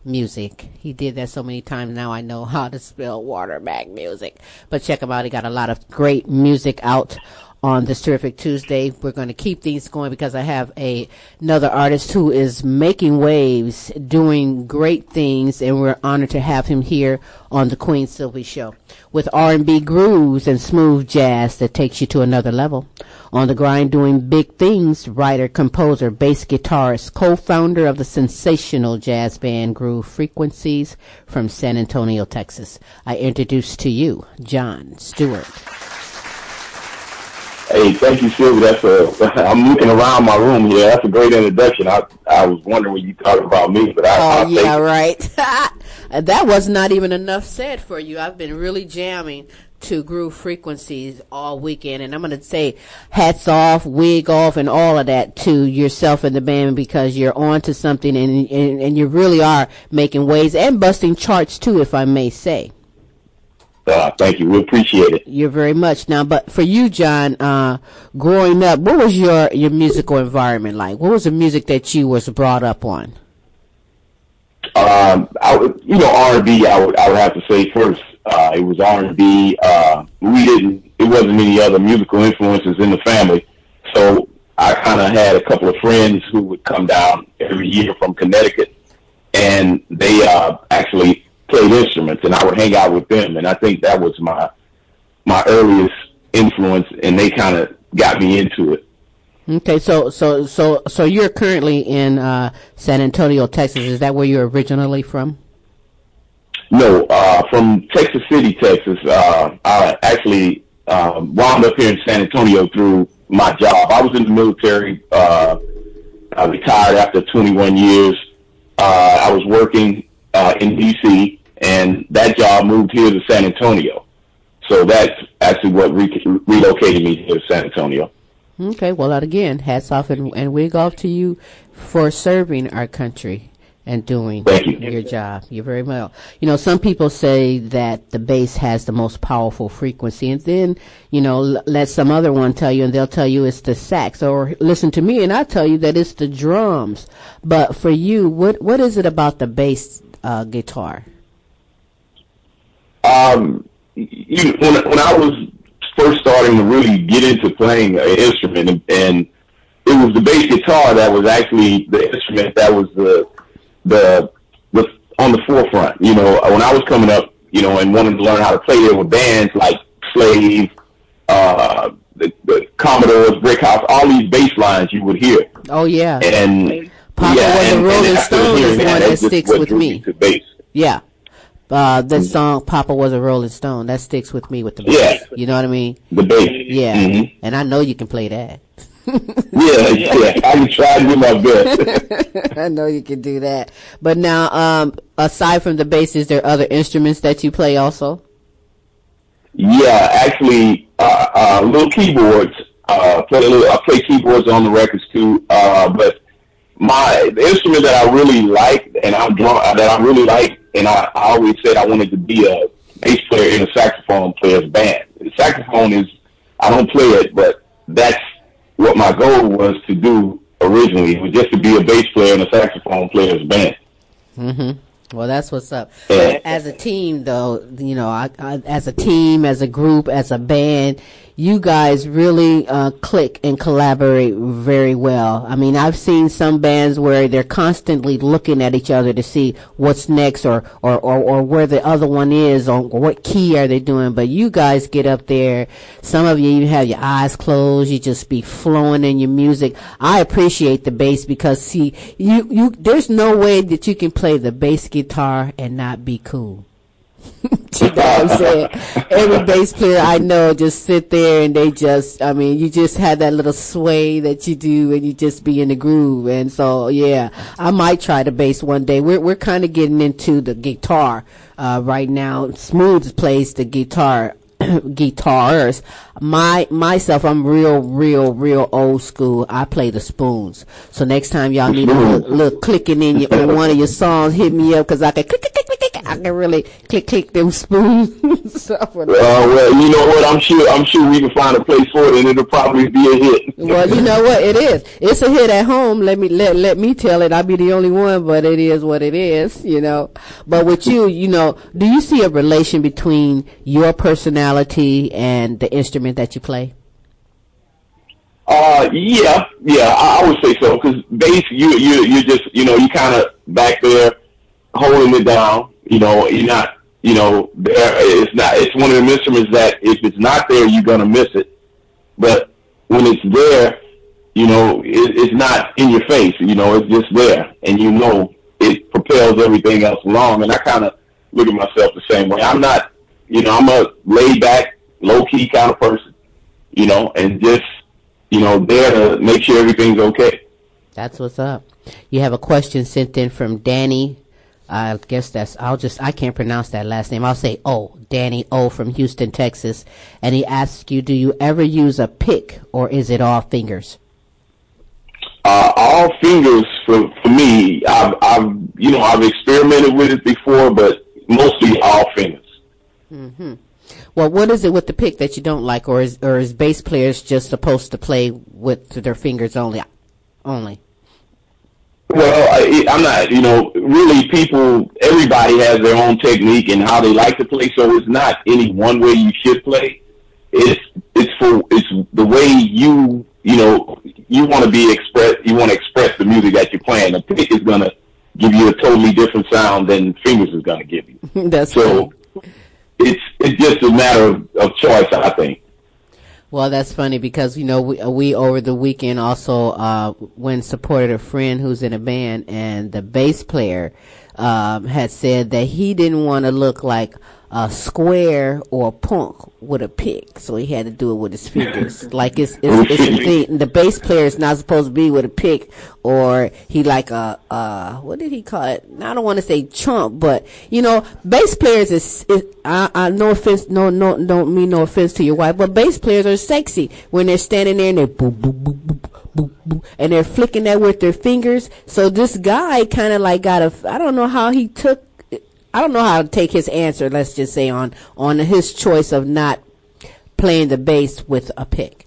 music. He did that so many times now I know how to spell Watermac music. But check him out. He got a lot of great music out on this terrific Tuesday. We're going to keep these going because I have a another artist who is making waves, doing great things, and we're honored to have him here on the Queen Silvy Show with R&B grooves and smooth jazz that takes you to another level. On the grind doing big things, writer, composer, bass guitarist, co-founder of the sensational jazz band Groove Frequencies from San Antonio, Texas. I introduce to you John Stewart. Hey, thank you, Sylvia. That's a. I'm looking around my room here. That's a great introduction. I I was wondering when you talked about me, but I. Oh I'll yeah, right. that was not even enough said for you. I've been really jamming to groove frequencies all weekend, and I'm going to say hats off, wig off, and all of that to yourself and the band because you're on to something, and, and and you really are making waves and busting charts too, if I may say. Uh, thank you. We appreciate it. You're very much now, but for you, John, uh, growing up, what was your your musical environment like? What was the music that you was brought up on? Um, I would, you know, R and B. I would I would have to say first. Uh, it was R and B. Uh, we didn't. It wasn't any other musical influences in the family. So I kind of had a couple of friends who would come down every year from Connecticut, and they uh, actually played instruments, and I would hang out with them. And I think that was my my earliest influence, and they kind of got me into it. Okay, so so so so you're currently in uh, San Antonio, Texas. Is that where you're originally from? No, uh, from Texas City, Texas. Uh, I actually um, wound up here in San Antonio through my job. I was in the military. Uh, I retired after 21 years. Uh, I was working uh, in DC, and that job moved here to San Antonio. So that's actually what re- relocated me to San Antonio. Okay, well, that again, hats off and, and wig off to you for serving our country and doing you. your job. You're very well. You know, some people say that the bass has the most powerful frequency, and then, you know, l- let some other one tell you, and they'll tell you it's the sax, or listen to me, and I tell you that it's the drums. But for you, what what is it about the bass uh, guitar? Um, you, when when I was first starting to really get into playing an instrument, and, and it was the bass guitar that was actually the instrument that was the the was on the forefront. You know, when I was coming up, you know, and wanting to learn how to play, there were bands like Slave, uh, the, the Commodores, Brickhouse, all these bass lines you would hear. Oh yeah, And Papa yeah, was a and, Rolling and Stone is one that, that sticks with drew me. to bass. Yeah. Uh, that song "Papa Was a Rolling Stone" that sticks with me with the bass. Yeah. You know what I mean? The bass. Yeah, Mhm. and I know you can play that. Yeah, yeah. I can try to do my best. I know you can do that. But now, um, aside from the bass, is there other instruments that you play also? Yeah, actually, uh, uh, little keyboards. Uh, play a little, I play keyboards on the records too. Uh, but my the instrument that I really like and I'm drawn that I really like, and I, I always said I wanted to be a bass player in a saxophone player's band. The saxophone is I don't play it, but that's what my goal was to do originally. Was just to be a bass player in a saxophone player's band. hmm Well, that's what's up. As a team, though, you know, I, I, as a team, as a group, as a band, you guys really uh, click and collaborate very well. I mean, I've seen some bands where they're constantly looking at each other to see what's next or, or, or, or where the other one is or what key are they doing. But you guys get up there. Some of you even have your eyes closed. You just be flowing in your music. I appreciate the bass because see, you, you, there's no way that you can play the bass guitar and not be cool. you know what I'm saying? Every bass player I know just sit there and they just, I mean, you just have that little sway that you do and you just be in the groove. And so, yeah, I might try the bass one day. We're, we're kind of getting into the guitar, uh, right now. Smooth plays the guitar guitars. My myself, I'm real, real, real old school. I play the spoons. So next time y'all need a little, little clicking in your, on one of your songs, hit me up because I can click, click, click, click. I can really click, click them spoons. Stuff Uh, well, you know what? I'm sure. I'm sure we can find a place for it, and it'll probably be a hit. well, you know what? It is. It's a hit at home. Let me let let me tell it. I'll be the only one, but it is what it is. You know. But with you, you know, do you see a relation between your personality and the instrument that you play? Uh, yeah, yeah, I, I would say so. Because bass, you you you just you know you kind of back there holding it down. You know, you're not. You know, it's not. It's one of the instruments that if it's not there, you're gonna miss it. But when it's there, you know, it, it's not in your face. You know, it's just there, and you know it propels everything else along. And I kind of look at myself the same way. I'm not. You know, I'm a laid back, low key kind of person. You know, and just you know, there to make sure everything's okay. That's what's up. You have a question sent in from Danny. I guess that's, I'll just, I can't pronounce that last name. I'll say O. Danny O from Houston, Texas. And he asks you, do you ever use a pick or is it all fingers? Uh, all fingers for for me. I've I've you know I've experimented with it before, but mostly all fingers. Mm-hmm. Well, what is it with the pick that you don't like, or is or is bass players just supposed to play with their fingers only? Only. Well, I, I'm not. You know, really, people. Everybody has their own technique and how they like to play. So it's not any one way you should play. It's it's for it's the way you you know you want to be express. You want to express the music that you're playing. A pick is gonna give you a totally different sound than fingers is gonna give you. That's so. it's it's just a matter of, of choice, I think. Well, that's funny because you know we, we over the weekend also uh, went supported a friend who's in a band, and the bass player um, had said that he didn't want to look like a square or a punk with a pick, so he had to do it with his fingers. like it's it's, it's a thing. The bass player is not supposed to be with a pick, or he like a uh what did he call it? I don't want to say chump, but you know, bass players is, is I, I no offense, no no don't mean no offense to your wife, but bass players are sexy when they're standing there and they're boop boop boop boop boop boop, and they're flicking that with their fingers. So this guy kind of like got a I don't know how he took I don't know how to take his answer. Let's just say on on his choice of not playing the bass with a pick.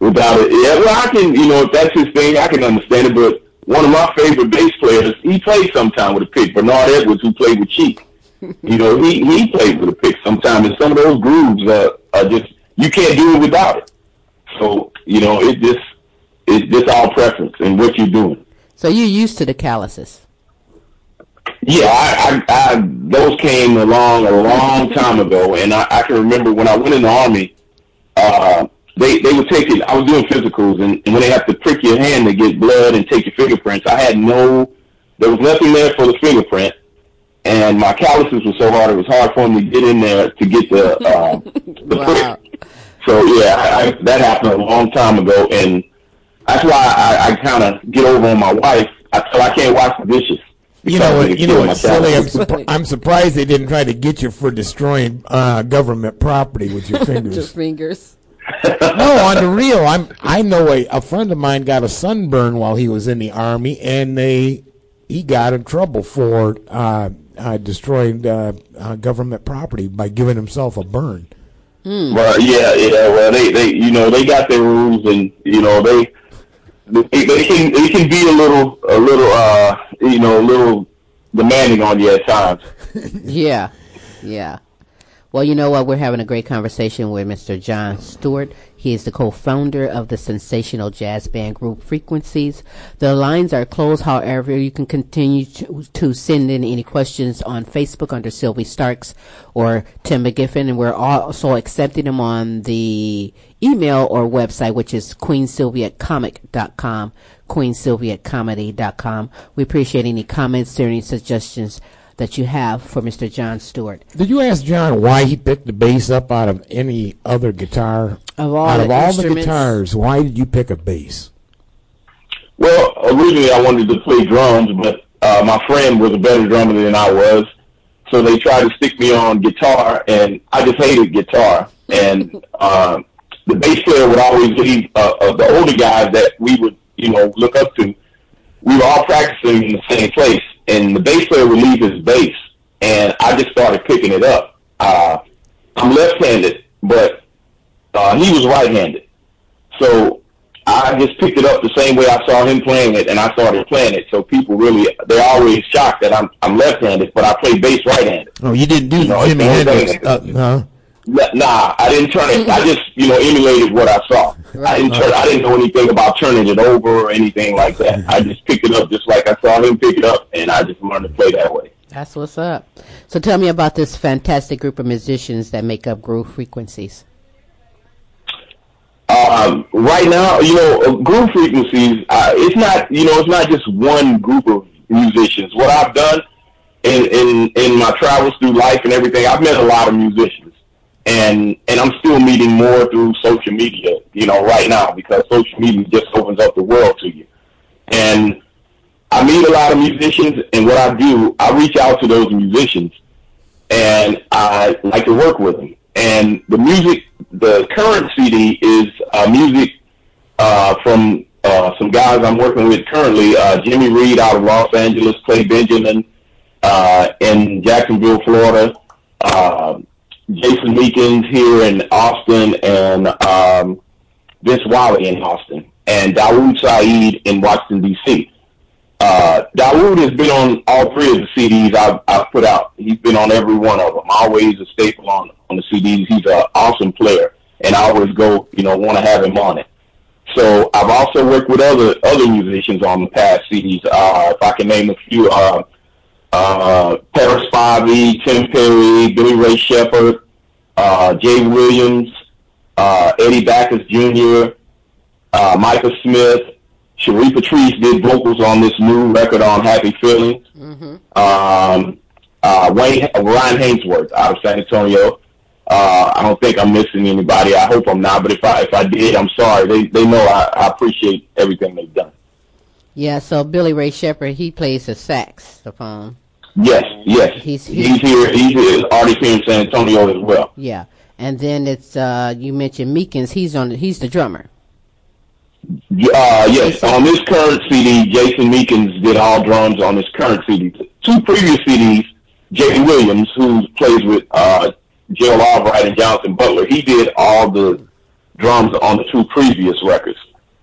Without it, yeah. Well, I can, you know, if that's his thing, I can understand it. But one of my favorite bass players, he played sometime with a pick. Bernard Edwards, who played with Chic, you know, he he played with a pick sometime, and some of those grooves are, are just you can't do it without it. So you know, it just it's just all preference and what you're doing. So you're used to the calluses. Yeah, I, I, I those came along a long time ago, and I, I can remember when I went in the army. Uh, they they would take it. I was doing physicals, and, and when they have to prick your hand to get blood and take your fingerprints, I had no. There was nothing there for the fingerprint, and my calluses were so hard it was hard for them to get in there to get the uh, the Wow. prick. So yeah, I, I, that happened a long time ago, and that's why I, I kind of get over on my wife. I tell her I can't wash the dishes. You know what? You know of what's silly? I'm, calluses. surpri- I'm surprised they didn't try to get you for destroying uh, government property with your Just fingers. fingers. no, on the real, I'm. I know a, a friend of mine got a sunburn while he was in the army, and they he got in trouble for uh, uh, destroying uh, uh, government property by giving himself a burn. Well, yeah, yeah. Well, they, they, you know, they got their rules, and you know, they, they can, they can be a little, a little, uh, you know, a little demanding on you at times. yeah, yeah. Well, you know what? We're having a great conversation with Mr. John Stewart. He is the co-founder of the sensational jazz band Groove Frequencies. The lines are closed, however, you can continue to, to send in any questions on Facebook under Silvy Starks or Tim McGiffin, and we're also accepting them on the email or website, which is queensylviacomic.com, queensylviacomedy.com. We appreciate any comments any suggestions that you have for Mr. John Stewart. Did you ask John why he picked the bass up out of any other guitar? Of all out of all the guitars, why did you pick a bass? Well, originally I wanted to play drums, but uh, my friend was a better drummer than I was, so they tried to stick me on guitar, and I just hated guitar. And uh, the bass player would always leave uh, uh, the older guys that we would, you know, look up to. We were all practicing in the same place, and the bass player would leave his bass, and I just started picking it up. Uh, I'm left-handed, but uh, he was right-handed, so I just picked it up the same way I saw him playing it, and I started playing it. So people really, they're always shocked that I'm I'm left-handed, but I play bass right-handed. Oh, you didn't do You know, the Jimi it's the only Hendrix, uh, huh? Nah, I didn't turn it. I just you know emulated what I saw. I didn't turn. I didn't know anything about turning it over or anything like that. I just picked it up just like I saw him pick it up, and I just learned to play that way. That's what's up. So tell me about this fantastic group of musicians that make up Groove Frequencies. um, right now, you know, uh, Groove Frequencies, uh, it's not, you know, it's not just one group of musicians. What I've done in, in, in my travels through life and everything, I've met a lot of musicians and, and I'm still meeting more through social media, you know, right now because social media just opens up the world to you. And I meet a lot of musicians and what I do, I reach out to those musicians and I like to work with them. And the music, the current CD is uh, music uh, from uh, some guys I'm working with currently. Uh, Jimmy Reed out of Los Angeles, Clay Benjamin uh, in Jacksonville, Florida, uh, Jason Meekins here in Austin, and um, Vince Wiley in Austin, and Dawood Saeed in Washington D.C. Uh, Dawood has been on all three of the CDs I've, I've put out. He's been on every one of them. Always a staple on on the CDs. He's an awesome player, and I always go, you know, want to have him on it. So I've also worked with other other musicians on the past CDs. Uh, if I can name a few, uh, uh, Paris Bobby, Tim Perry, Billy Ray Shepard, uh, Jay Williams, uh, Eddie Backus Jr., uh, Michael Smith, Cherie Patrice did vocals on this new record on Happy Feelings. Um, uh, Wayne Ryan Hainsworth out of San Antonio. Uh, I don't think I'm missing anybody. I hope I'm not, but if I if I did, I'm sorry. They they know I, I appreciate everything they've done. Yeah, so Billy Ray Shepard, he plays the saxophone. Yes, yes. He's- he's here. He's here. Artist here in San Antonio as well. Yeah. And then it's uh you mentioned Meekins, he's on he's the drummer. Uh, yes, on this current CD, Jason Meekins did all drums on this current CD. Two previous CDs, Jay Williams, who plays with uh, Gerald Albright and Jonathan Butler, he did all the drums on the two previous records.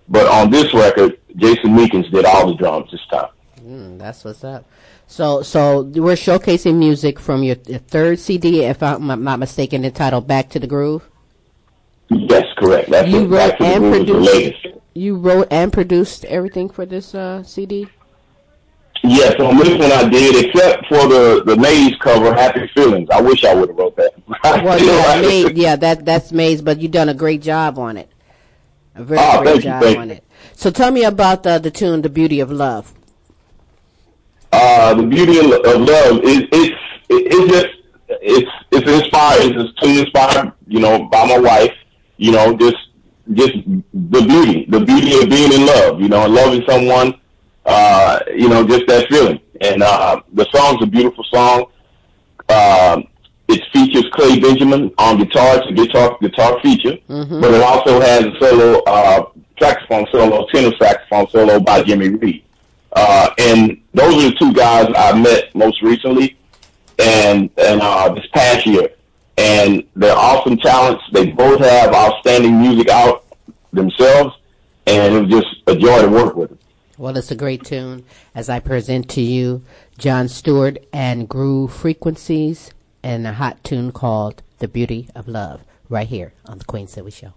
But on this record, Jason Meekins did all the drums this time. Mm, that's what's up. So so we're showcasing music from your, third CD, if I'm not mistaken, entitled Back to the Groove. Yes, correct. That's You wrote to the and the produced you wrote and produced everything for this uh CD? Yes, on this one I did, except for the the Maze cover, Happy Feelings. I wish I would have wrote that. Well, yeah, Maze, yeah, that that's Maze, but you've done a great job on it. A very Oh, great thank you, on you. it. So tell me about uh, the tune "The Beauty of Love." Uh, the beauty of, of love is it's it's just it's it's inspired. It's too inspired, you know, by my wife. You know, just just the beauty, the beauty of being in love. You know, loving someone. Uh, you know, just that feeling. And uh, the song's a beautiful song. Um it features Clay Benjamin on guitar. It's a guitar guitar feature, but it also has a solo uh, saxophone solo, tenor saxophone solo by Jimmy Reed. Uh, and those are the two guys I met most recently and, and, uh, this past year. And they're awesome talents. They both have outstanding music out themselves. And it was just a joy to work with them. Well, it's a great tune. As I present to you, John Stewart and Groove Frequencies, and a hot tune called "The Beauty of Love," right here on the Queen Show.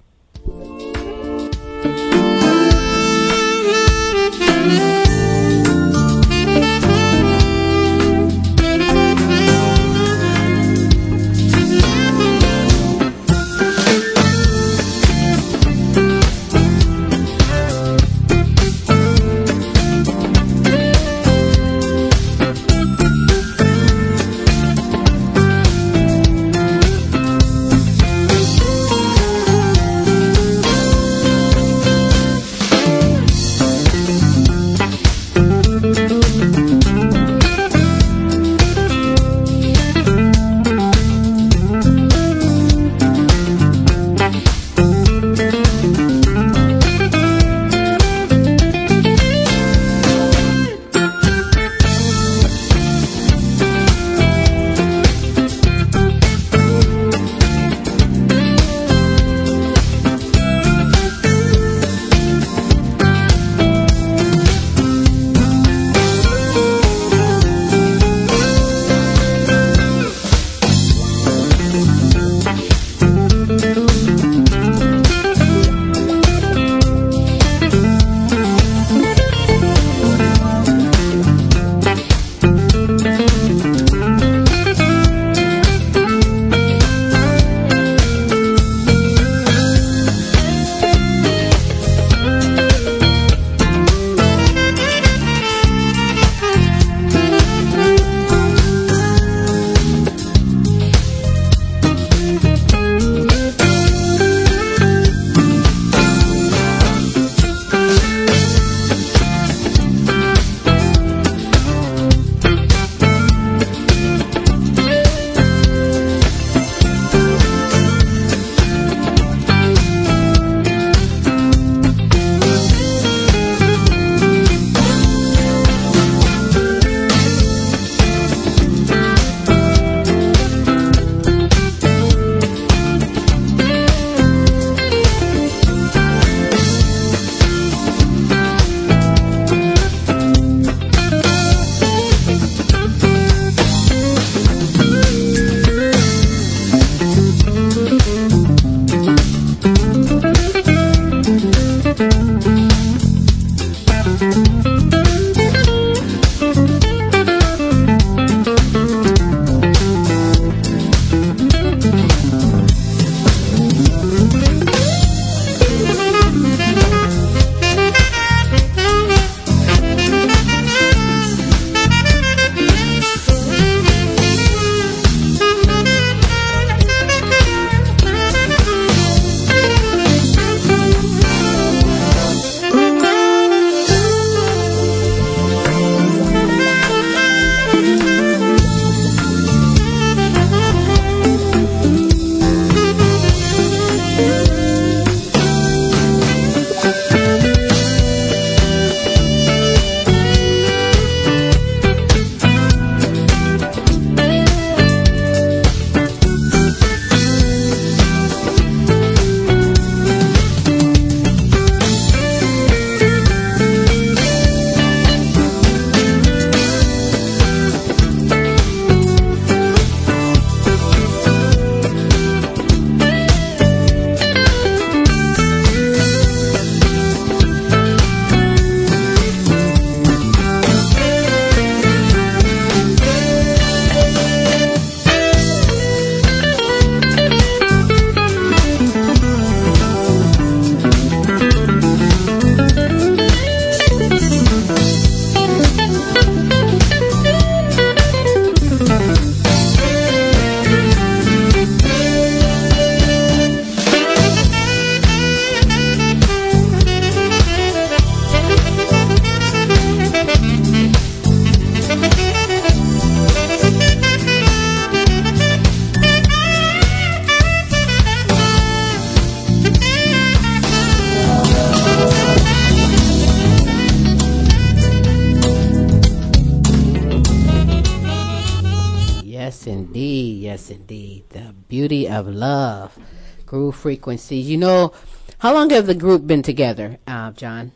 Groove frequencies. You know, how long have the group been together, uh, John?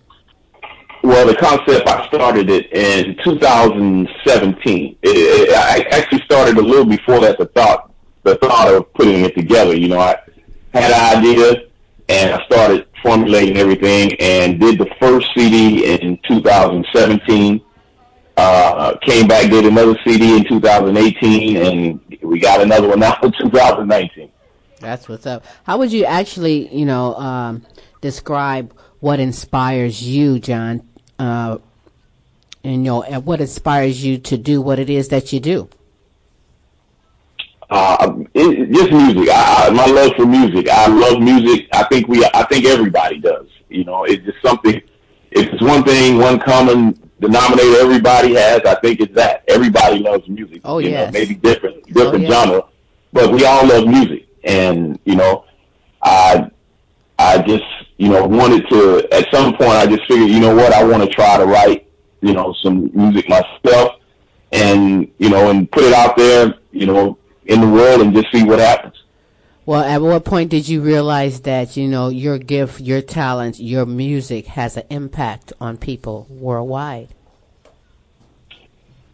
Well, the concept I started it in 2017. It, it, I actually started a little before that. The thought, the thought of putting it together. You know, I had an idea and I started formulating everything and did the first CD in 2017. Uh, came back, did another CD in 2018, and we got another one now in 2019. That's what's up. How would you actually, you know, um, describe what inspires you, John? Uh, and you know, and what inspires you to do what it is that you do? Uh, it, just music. I, my love for music. I love music. I think we. I think everybody does. You know, it's just something. It's one thing, one common denominator everybody has, I think it's that everybody loves music. Oh yes. know, maybe different, different Oh, yeah. genre, but we all love music. And you know, I, I just you know wanted to. At some point, I just figured, you know what, I want to try to write, you know, some music myself, and you know, and put it out there, you know, in the world, and just see what happens. Well, at what point did you realize that you know your gift, your talent, your music has an impact on people worldwide?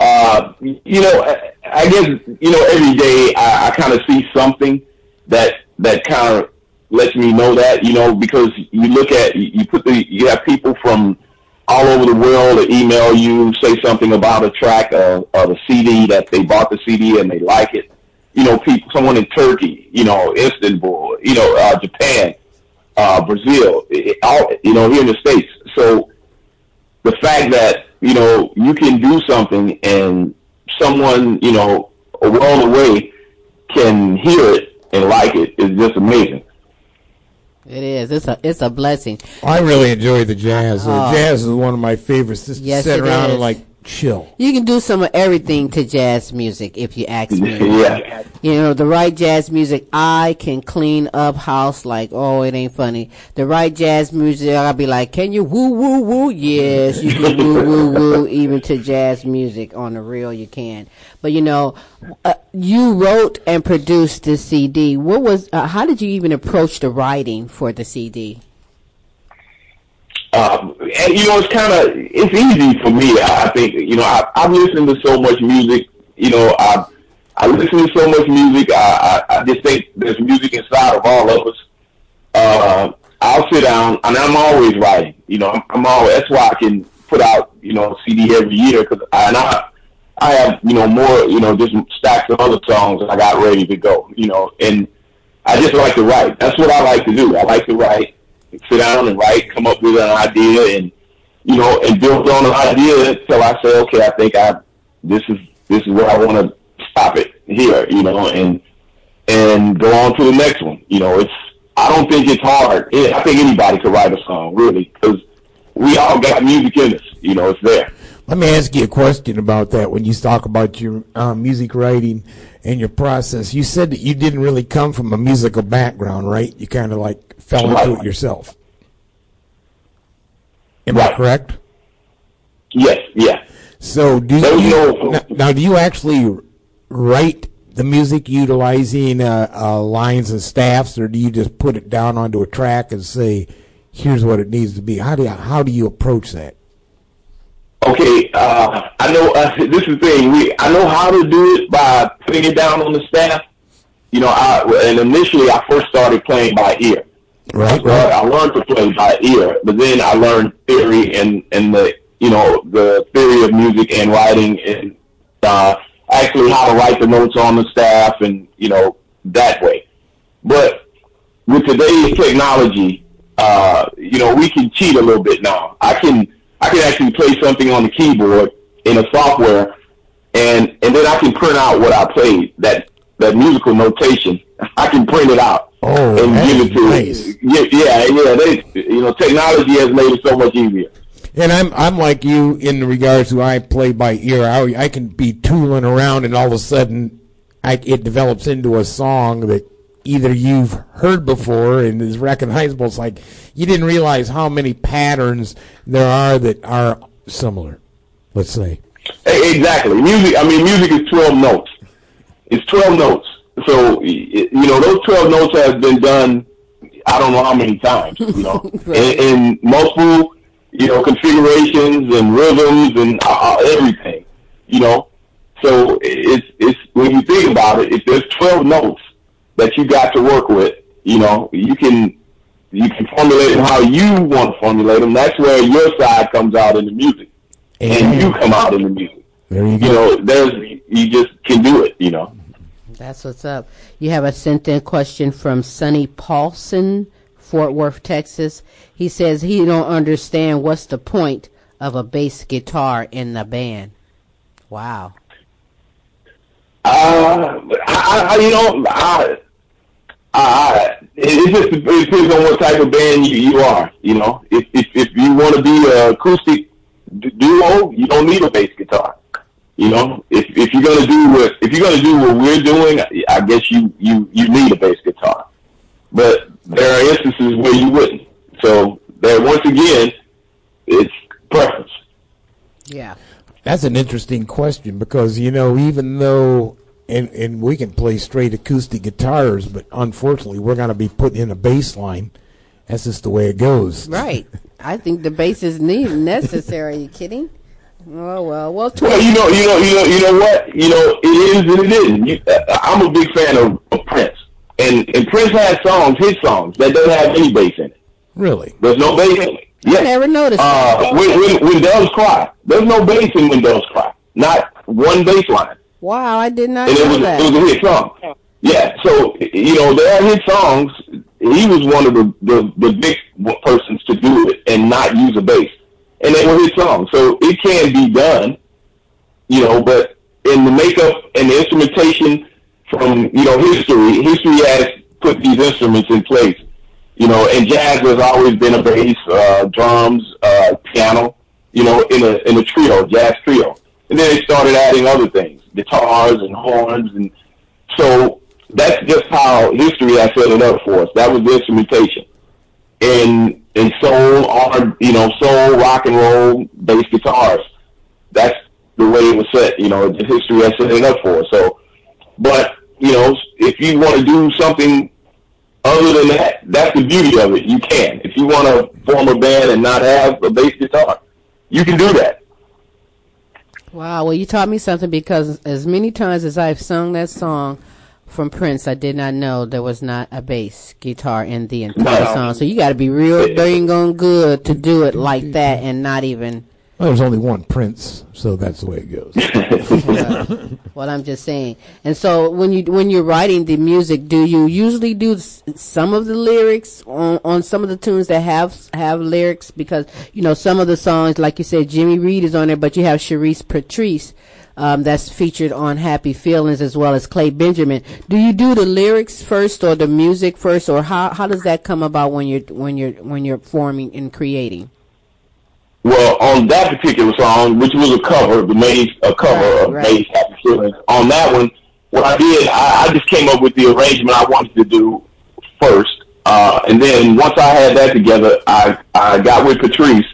uh, you know, I, I guess you know every day I, I kind of see something that that kind of lets me know that you know because you look at you put the you have people from all over the world that email you say something about a track or, or the CD that they bought the CD and they like it. You know, people, someone in Turkey, you know, Istanbul, you know, uh, Japan, uh, Brazil, it, all, you know, here in the States. So the fact that, you know, you can do something and someone, you know, a world away can hear it and like it. it is just amazing. It is. It's a it's a blessing. I really enjoy the jazz. Oh. jazz is one of my favorites. Just Yes, to sit it around is. and like chill. You can do some of everything to jazz music if you ask me. Yeah. You know, the right jazz music, I can clean up house like, oh, it ain't funny. The right jazz music, I'll be like, can you woo woo woo? Yes, you can woo woo woo even to jazz music on the real you can. But you know, uh, you wrote and produced this CD. What was, uh, how did you even approach the writing for the CD? Um, and you know, it's kind of it's easy for me. I think you know I, I've listened to so much music. You know, I I listen to so much music. I, I I just think there's music inside of all of us. Uh, I'll sit down and I'm always writing. You know, I'm, I'm always that's why I can put out you know CD every year because I, and I I have you know more you know just stacks of other songs I got ready to go. You know, and I just like to write. That's what I like to do. I like to write, sit down and write, come up with an idea, and you know, and build on an idea until I say, okay, I think I this is this is where I want to stop it here. You know, and and go on to the next one. You know, it's I don't think it's hard. I think anybody could write a song, really, because we all got music in us. You know, it's there. Let me ask you a question about that. When you talk about your uh, music writing and your process, you said that you didn't really come from a musical background, right? You kind of like fell into it yourself. Am I correct? Yes, yeah. So do you no- now, now? Do you actually write the music utilizing uh, uh, lines and staffs, or do you just put it down onto a track and say, "Here's what it needs to be"? How do you, how do you approach that? Okay, uh, I know uh, this is the thing. We I know how to do it by putting it down on the staff. You know, I and initially I first started playing by ear. Right, So I learned to play by ear, but then I learned theory and and the you know the theory of music and writing and uh, actually how to write the notes on the staff and you know that way. But with today's technology, uh, you know, we can cheat a little bit now. I can I can actually play something on the keyboard in a software, and and then I can print out what I played that that musical notation. I can print it out Oh, and give it to nice. yeah yeah yeah. They you know technology has made it so much easier. And I'm I'm like you in regards to I play by ear. I, I can be tooling around and all of a sudden I, it develops into a song that either you've heard before and is recognizable. It's like you didn't realize how many patterns there are that are similar. Let's say. Exactly. Music. I mean, music is twelve notes. It's twelve notes, so you know those twelve notes have been done. I don't know how many times. You know, in, in multiple you know configurations and rhythms and uh, everything. You know, so it's it's when you think about it, if there's twelve notes that you got to work with, you know, you can you can formulate them how you want to formulate them. That's where your side comes out in the music, and you come out in the music. There you You know, there's you just can do it. You know. That's what's up. You have a sent in question from Sonny Paulson, Fort Worth, Texas. He says he don't understand what's the point of a bass guitar in the band. Wow. Uh, I, I, you know, I, I, it just it depends on what type of band you, you are. You know, if if, if you want to be a acoustic duo, you don't need a bass guitar. You know, if if you're gonna do what if you're gonna do what we're doing, I guess you you you need a bass guitar. But there are instances where you wouldn't. So there, once again, it's preference. Yeah. That's an interesting question because you know even though and and we can play straight acoustic guitars, but unfortunately we're going to be put in a bass line. That's just the way it goes. Right. I think the bass is need necessary. Are you kidding? Oh well. Well, Well, you know, you know, you know, you know what? You know, it is and it isn't. You, uh, I'm a big fan of, of Prince, and and Prince has songs, his songs that don't have any bass in it. Really? There's no bass in it. I never noticed. Uh, that. when, when, when doves cry, there's no bass in when doves cry. Not one bass line, Wow, I did not and it know was that. it was a hit song. Yeah, so you know there are hit songs. He was one of the, the the big persons to do it and not use a bass, and they were his songs. So it can be done, you know. But in the makeup and the instrumentation from you know history, history has put these instruments in place. You know, and jazz has always been a bass, uh, drums, uh, piano. You know, in a in a trio, jazz trio, and then they started adding other things, guitars and horns, and so that's just how history has set it up for us. That was the instrumentation. And, and soul, R, you know, soul, rock and roll, bass guitars. That's the way it was set. You know, the history has set it up for us. So, but you know, if you want to do something other than that, that's the beauty of it. You can. If you want to form a band and not have a bass guitar, you can do that. Wow, well, you taught me something because as many times as I've sung that song from Prince, I did not know there was not a bass guitar in the entire No. song. So you got to be real dang on good to do it like that and not even. Well, there's only one Prince, so that's the way it goes. well, well, I'm just saying. And so when you when you're writing the music, do you usually do s- some of the lyrics on on some of the tunes that have have lyrics? Because you know some of the songs, like you said, Jimmy Reed is on there, but you have Sharice Patrice. Um, that's featured on Happy Feelings as well as Clay Benjamin. Do you do the lyrics first or the music first, or how how does that come about when you're when you're when you're forming and creating? Well, on that particular song, which was a cover, the Maze, a cover of Maze Happy Feelings, on that one, what I did, I, I just came up with the arrangement I wanted to do first. Uh, and then once I had that together, I, I got with Patrice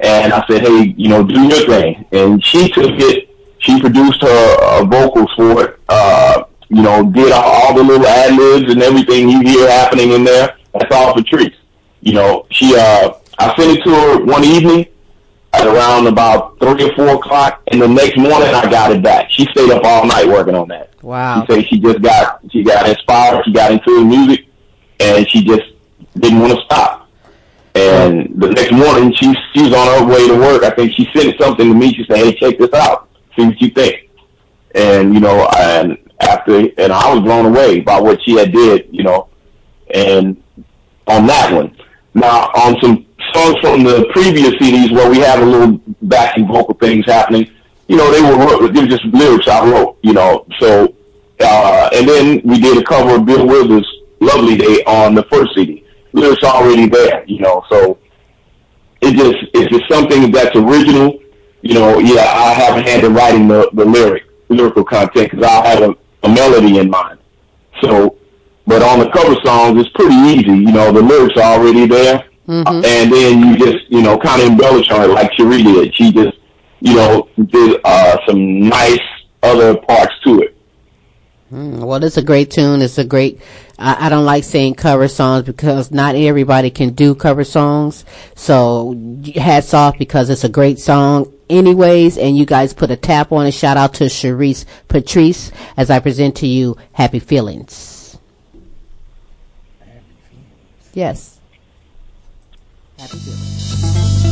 and I said, hey, you know, do your thing. And she took it, she produced her uh, vocals for it, uh, you know, did all, all the little ad libs and everything you hear happening in there. That's all Patrice. You know, she, uh, I sent it to her one evening at around about three or four o'clock, and the next morning I got it back. She stayed up all night working on that. Wow. She said she just got she got inspired, she got into the music, and she just didn't want to stop. And the next morning she she was on her way to work. I think she sent something to me. She said, "Hey, check this out. See what you think." And you know, and after and I was blown away by what she had did. You know, and on that one. Now, on some songs from the previous CDs where we have a little backing vocal things happening, you know, they were they were just lyrics I wrote, you know. So, uh, and then we did a cover of Bill Withers' "Lovely Day" on the first CD. Lyrics already there, you know. So it just it's just something that's original. You know, yeah, I haven't had to writing the the lyric lyrical content because I have a, a melody in mind. So, but on the cover songs, it's pretty easy. You know, the lyrics are already there, and then you just you know kind of embellish on it like Cherie did. She just you know did uh, some nice other parts to it. Mm, well, it's a great tune. It's a great. I, I don't like saying cover songs because not everybody can do cover songs. So hats off because it's a great song, anyways. And you guys put a tap on it. Shout out to Sharice Patrice as I present to you "Happy Feelings." Yes. Happy Feelings.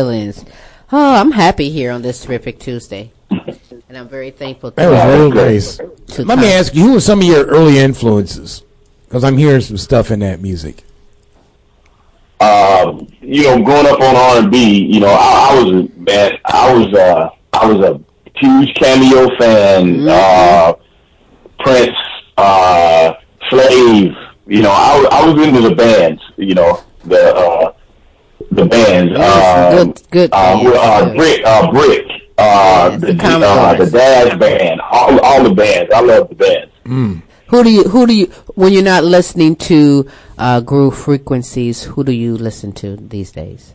Feelings. Oh, I'm happy here on this terrific Tuesday. And I'm very thankful to That was real to nice. Let me ask you, who were some of your early influences? Because I'm hearing some stuff in that music. uh, you know, growing up on R and B, you know, I, I was a man. I was uh, I was a huge Cameo fan. Uh, Prince, uh, Slave. You know, I, was- I was into the bands. You know, the uh, the bands. Yes, um, good- good Uh, bands, uh. Brick, uh, Brick. Uh, the, the uh, the Dash band, all, all the bands. I love the bands. Who do you who do you when you're not listening to uh, Groove Frequencies? Who do you listen to these days?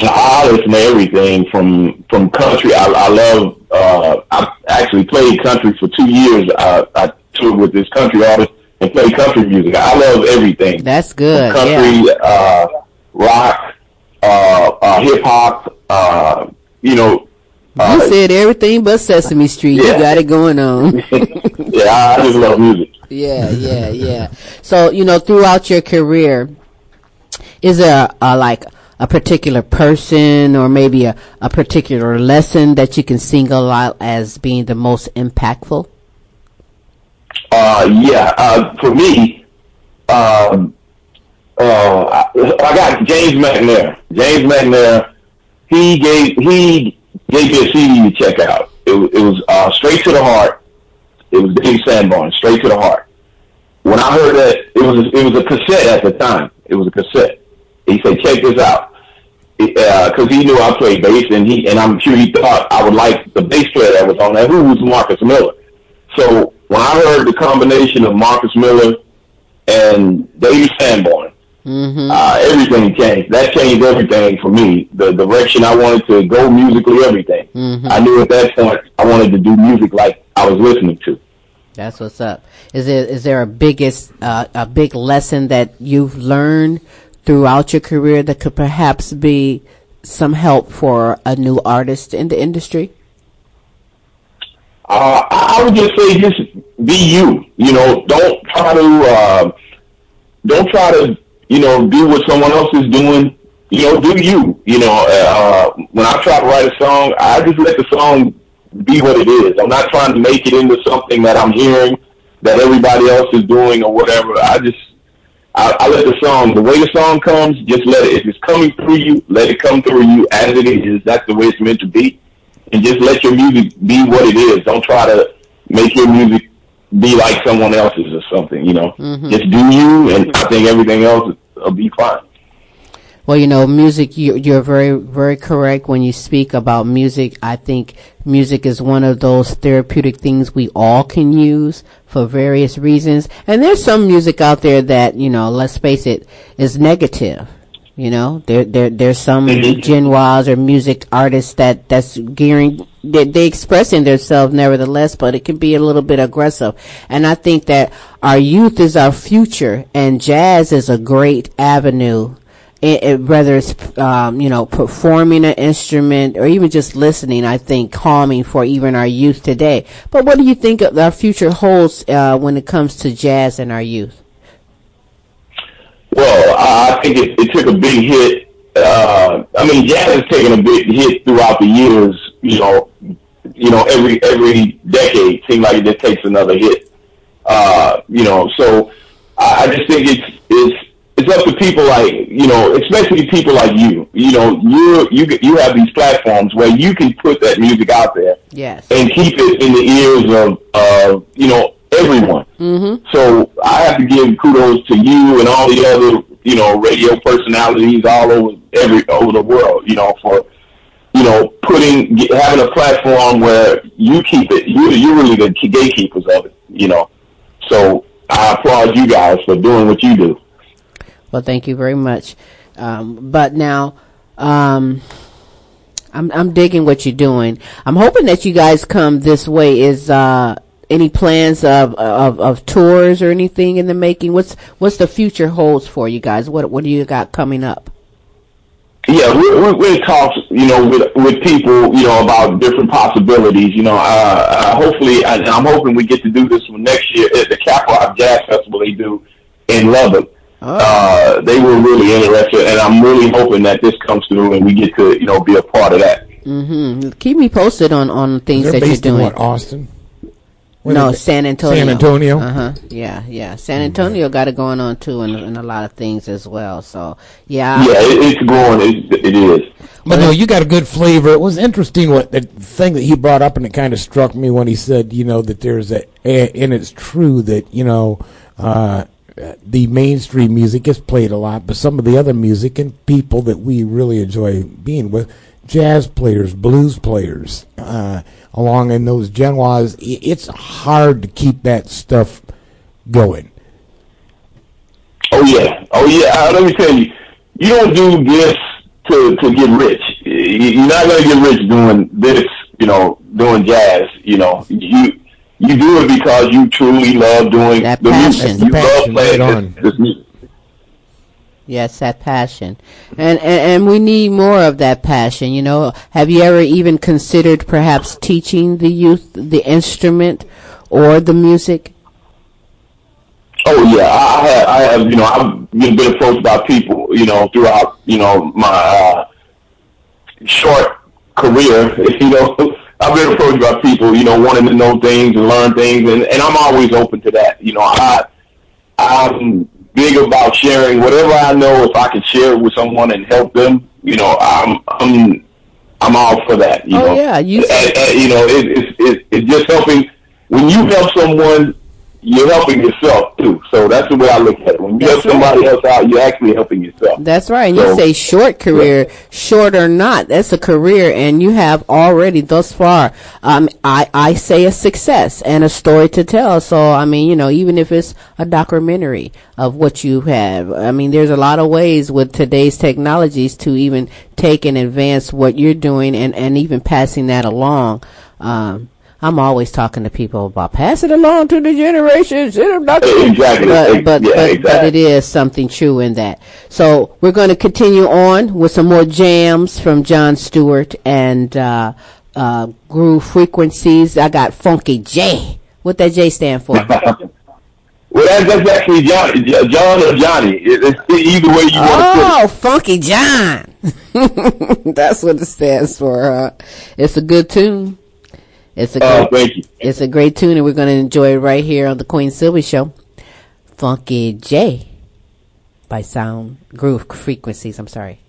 I listen to everything from from country. I, I love. Uh, I actually played country for two years. I, I toured with this country artist and played country music. I love everything. That's good. From country, uh, rock, uh, uh, hip hop. Uh, you know, Yeah. You said everything but Sesame Street. You got it going on. yeah, I just love music. Yeah, yeah, yeah. So you know, throughout your career, is there a, like a particular person or maybe a, a particular lesson that you can single out as being the most impactful? Uh, yeah, uh, for me, um, uh, I, I got James McNair. James McNair, he gave he gave me a CD to check out. It, was- it was uh, straight to the heart. It was Dave Sanborn, straight to the heart. When I heard that, it was a, it was a cassette at the time. It was a cassette. He said, "Check this out," because he knew I played bass, and he and I'm sure he thought I would like the bass player that was on there, who was Marcus Miller. So when I heard the combination of Marcus Miller and Dave Sanborn, Mm-hmm. uh, everything changed. That changed everything for me. The direction I wanted to go musically, everything. Mhm. I knew at that point I wanted to do music like I was listening to. That's what's up. Is there is there a biggest uh, a big lesson that you've learned throughout your career that could perhaps be some help for a new artist in the industry? Uh, I I would just say just be you. You know, don't try to uh, don't try to you know do what someone else is doing. You know, do you. You know, uh, when I try to write a song, I just let the song be what it is. I'm not trying to make it into something that I'm hearing that everybody else is doing or whatever. I just I, I let the song, the way the song comes, just let it. If it's coming through you, let it come through you as it is. That's the way it's meant to be. And just let your music be what it is. Don't try to make your music be like someone else's or something, you know. Mhm. Just do you, and I think everything else will be fine. Well, you know, music, you're very, very correct when you speak about music. I think music is one of those therapeutic things we all can use for various reasons. And there's some music out there that, you know, let's face it, is negative. You know, there, there, there's some genres or music artists that, that's gearing, they, they expressing themselves nevertheless, but it can be a little bit aggressive. And I think that our youth is our future and jazz is a great avenue it, it, whether it's um, you know performing an instrument or even just listening, I think calming for even our youth today. But what do you think of our future holds uh, when it comes to jazz and our youth? Well, I think it, it took a big hit. Uh, I mean, jazz has taken a big hit throughout the years. You know, you know, every every decade seems like it just takes another hit. Uh, you know, so I, I just think it's it's it's up to people like you know, especially people like you. You know, you you you have these platforms where you can put that music out there Yes. and keep it in the ears of uh, you know everyone. Mm-hmm. So I have to give kudos to you and all the other, you know, radio personalities all over every over the world, you know, for you know putting having a platform where you keep it. You you're really the gatekeepers of it, you know. So I applaud you guys for doing what you do. Well, thank you very much. Um, but now, um, I'm I'm digging what you're doing. I'm hoping that you guys come this way. Is uh, any plans of, of of tours or anything in the making? What's what's the future holds for you guys? What what do you got coming up? Yeah, we're, we're, we're in talks, you know, with with people, you know, about different possibilities. You know, uh, uh, hopefully, and I'm hoping we get to do this one next year at the Cap Rock Jazz Festival they do in Lubbock. Uh, they were really interested, and I'm really hoping that this comes through and we get to you know be a part of that. Mm-hmm. Keep me posted on on things They're that you're based in doing. what, Austin? Where no, San Antonio. San Antonio? Uh huh. Yeah, yeah. San Antonio got it going on too, and, and a lot of things as well. So yeah. Yeah, it, it's growing. It, it is. But no, you got a good flavor. It was interesting what the thing that he brought up, and it kind of struck me when he said, you know, that there's a, a and it's true that you know, uh, the mainstream music is played a lot, but some of the other music and people that we really enjoy being with, jazz players, blues players, uh, along in those genres, i- it's hard to keep that stuff going. Oh yeah, oh yeah. Uh, let me tell you, you don't do this to to get rich. You- You're not gonna get rich doing this. You know, doing jazz. You know, you you do it because you truly love doing That the passion. music. You That's the love playing right this, this music. Yes, that passion, and, and and we need more of that passion. You know, have you ever even considered perhaps teaching the youth the instrument or the music? Oh yeah, I, have. I have. You know, I've been approached by people. You know, throughout you know my uh, short career. You know, I've been approached by people. You know, wanting to know things and learn things, and and I'm always open to that. You know, I I'm big about sharing whatever I know. If I can share it with someone and help them, you know, I'm I'm I'm all for that. You Oh, know, yeah, you- and, and, you know, it, it's it, it's just helping. When you help someone, you're helping yourself too. So that's the way I look at it. When you help That's somebody else out, you're actually helping yourself. That's right. And So- you say short career, short or not, that's a career, and you have already thus far. Um, I I say a success and a story to tell. So I mean, you know, even if it's a documentary of what you have, I mean, there's a lot of ways with today's technologies to even take and advance what you're doing, and and even passing that along. Um, I'm always talking to people about pass it along to the generations. Exactly. Exactly. But but, Yeah, but, but it is something true in that. So we're going to continue on with some more jams from John Stewart and uh, uh, Groove Frequencies. I got Funky J. What that J stand for? Well, that's, that's actually Johnny, J- John or Johnny. It, it's either way you want to. Oh, Funky John. That's what it stands for. Huh? It's a good tune. It's a oh, great, it's a great tune, and we're going to enjoy it right here on the Queen Silvy Show. Funky J by Sound Groove Frequencies. I'm sorry.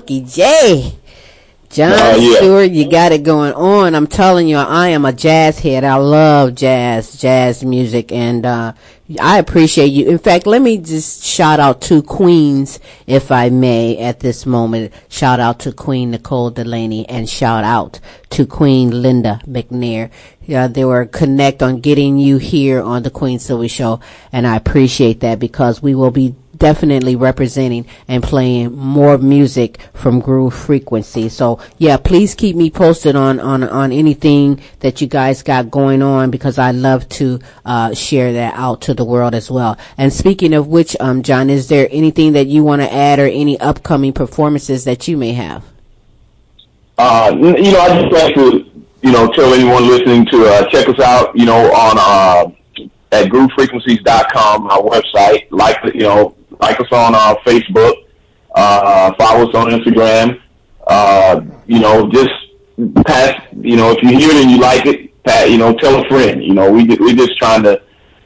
Funky J. John Oh, yeah. Stewart, you got it going on. I'm telling you, I am a jazz head. I love jazz, jazz music, and uh, I appreciate you. In fact, let me just shout out to Queens, if I may, at this moment. Shout out to Queen Nicole Delaney, and shout out to Queen Linda McNair. Yeah, they were connect on getting you here on the Queen Silvy Show, and I appreciate that because we will be definitely representing and playing more music from Groove Frequency. So yeah, please keep me posted on, on, on anything that you guys got going on because I love to, uh, share that out to the world as well. And speaking of which, um, John, is there anything that you want to add or any upcoming performances that you may have? Uh, you know, I just like to, you know, tell anyone listening to uh, check us out, you know, on uh, at groovefrequencies.com, our website. Like, you know, like us on uh, Facebook, uh, follow us on Instagram. Uh, you know, just pass. You know, if you hear it and you like it, pa you know, tell a friend. You know, we we're just trying to,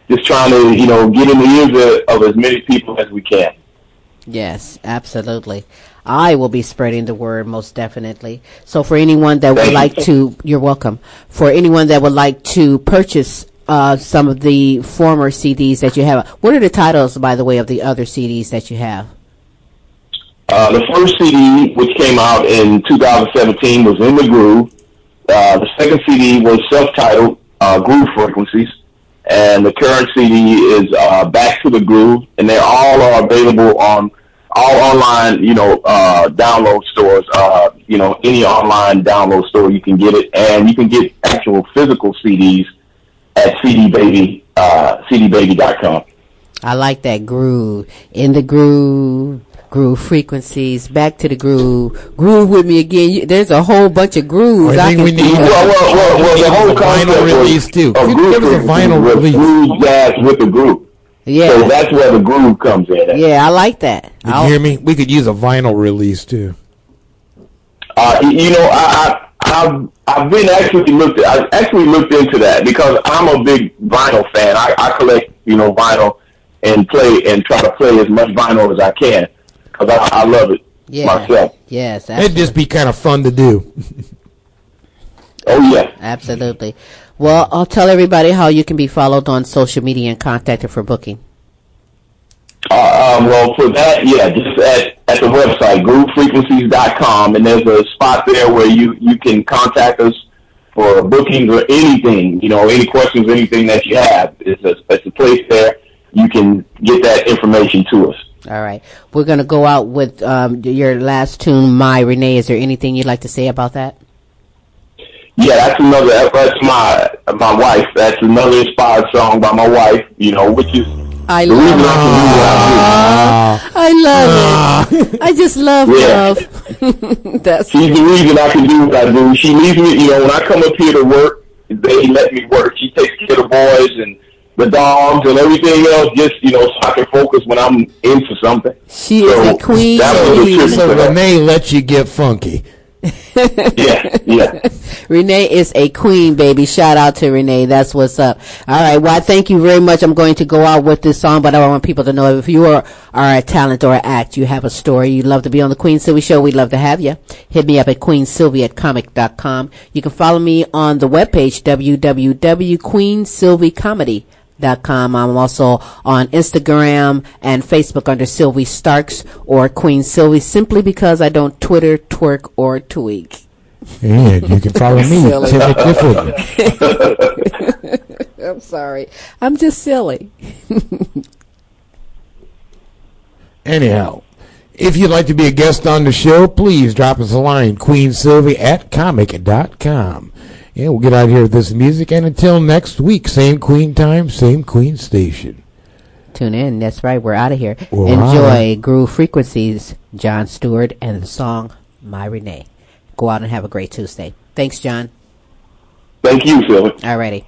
just trying to, you know, get in the ears of, of as many people as we can. Yes, absolutely. I will be spreading the word most definitely. So for anyone that would like to, you're welcome. For anyone that would like to purchase uh, some of the former CDs that you have, what are the titles, by the way, of the other CDs that you have? Uh, the first CD, which came out in 2017, was In the Groove. Uh, the second CD was self-titled uh, Groove Frequencies, and the current CD is uh, Back to the Groove, and they all are available on all online, you know, uh, download stores. Uh, you know, any online download store you can get it, and you can get actual physical CDs at CD Baby, uh, CDBaby.com. I like that groove. In the groove, groove frequencies, back to the groove, groove with me again. You, there's a whole bunch of grooves. I think can we need- do. Well, well, well, well the whole vinyl release, too. of Give- give us a vinyl was release. Groove jazz with the groove. Yeah. So that's where the groove comes in. At. Yeah, I like that. Did you hear me? We could use a vinyl release too. Uh, you know, I, I, I've, I've been actually looked, I actually looked into that because I'm a big vinyl fan. I, I collect, you know, vinyl and play and try to play as much vinyl as I can because I, I love it Yeah. myself. Yes, It'd just be kind of fun to do. Oh yeah. Absolutely. Well, I'll tell everybody how you can be followed on social media and contacted for booking. Uh, um, well, for that, yeah, just at, at the website, groovefrequencies.com, and there's a spot there where you, you can contact us for bookings or anything, you know, any questions, anything that you have. It's a, it's a place there. You can get that information to us. All right. We're going to go out with um, your last tune, My Renee. Is there anything you'd like to say about that? Yeah, that's another, that's my, my wife. That's another inspired song by my wife, you know, which is I the love reason I can do what I do. I love it. Ah. I just love Yeah. love. That's She's the reason I can do what I do. She leaves me, you know, when I come up here to work, they let me work. She takes care of the boys and the dogs and everything else, just, you know, so I can focus when I'm into something. She So, is a queen. that was a So to her. Renee lets you get funky. Yeah, yeah. Renee is a queen, baby. Shout out to Renee. That's what's up. All right. Well, I thank you very much. I'm going to go out with this song, but I want people to know if you are, are a talent or an act, you have a story, you'd love to be on the Queen Silvy Show, we'd love to have you. Hit me up at queensilvy at. You can follow me on the webpage, www.queensilvycomedy.com. I'm also on Instagram and Facebook under Silvy Starks or Queen Silvy simply because I don't Twitter, twerk, or tweak. And you can follow me, I'm sorry. I'm just silly. Anyhow, if you'd like to be a guest on the show, please drop us a line, queensilvy at comic.com. And we'll get out of here with this music. And until next week, same queen time, same queen station. Tune in. That's right. We're out of here. We're Enjoy out. Groove Frequencies, John Stewart, and the song My Renee. Go out and have a great Tuesday. Thanks, John. Thank you, Philly. Alrighty.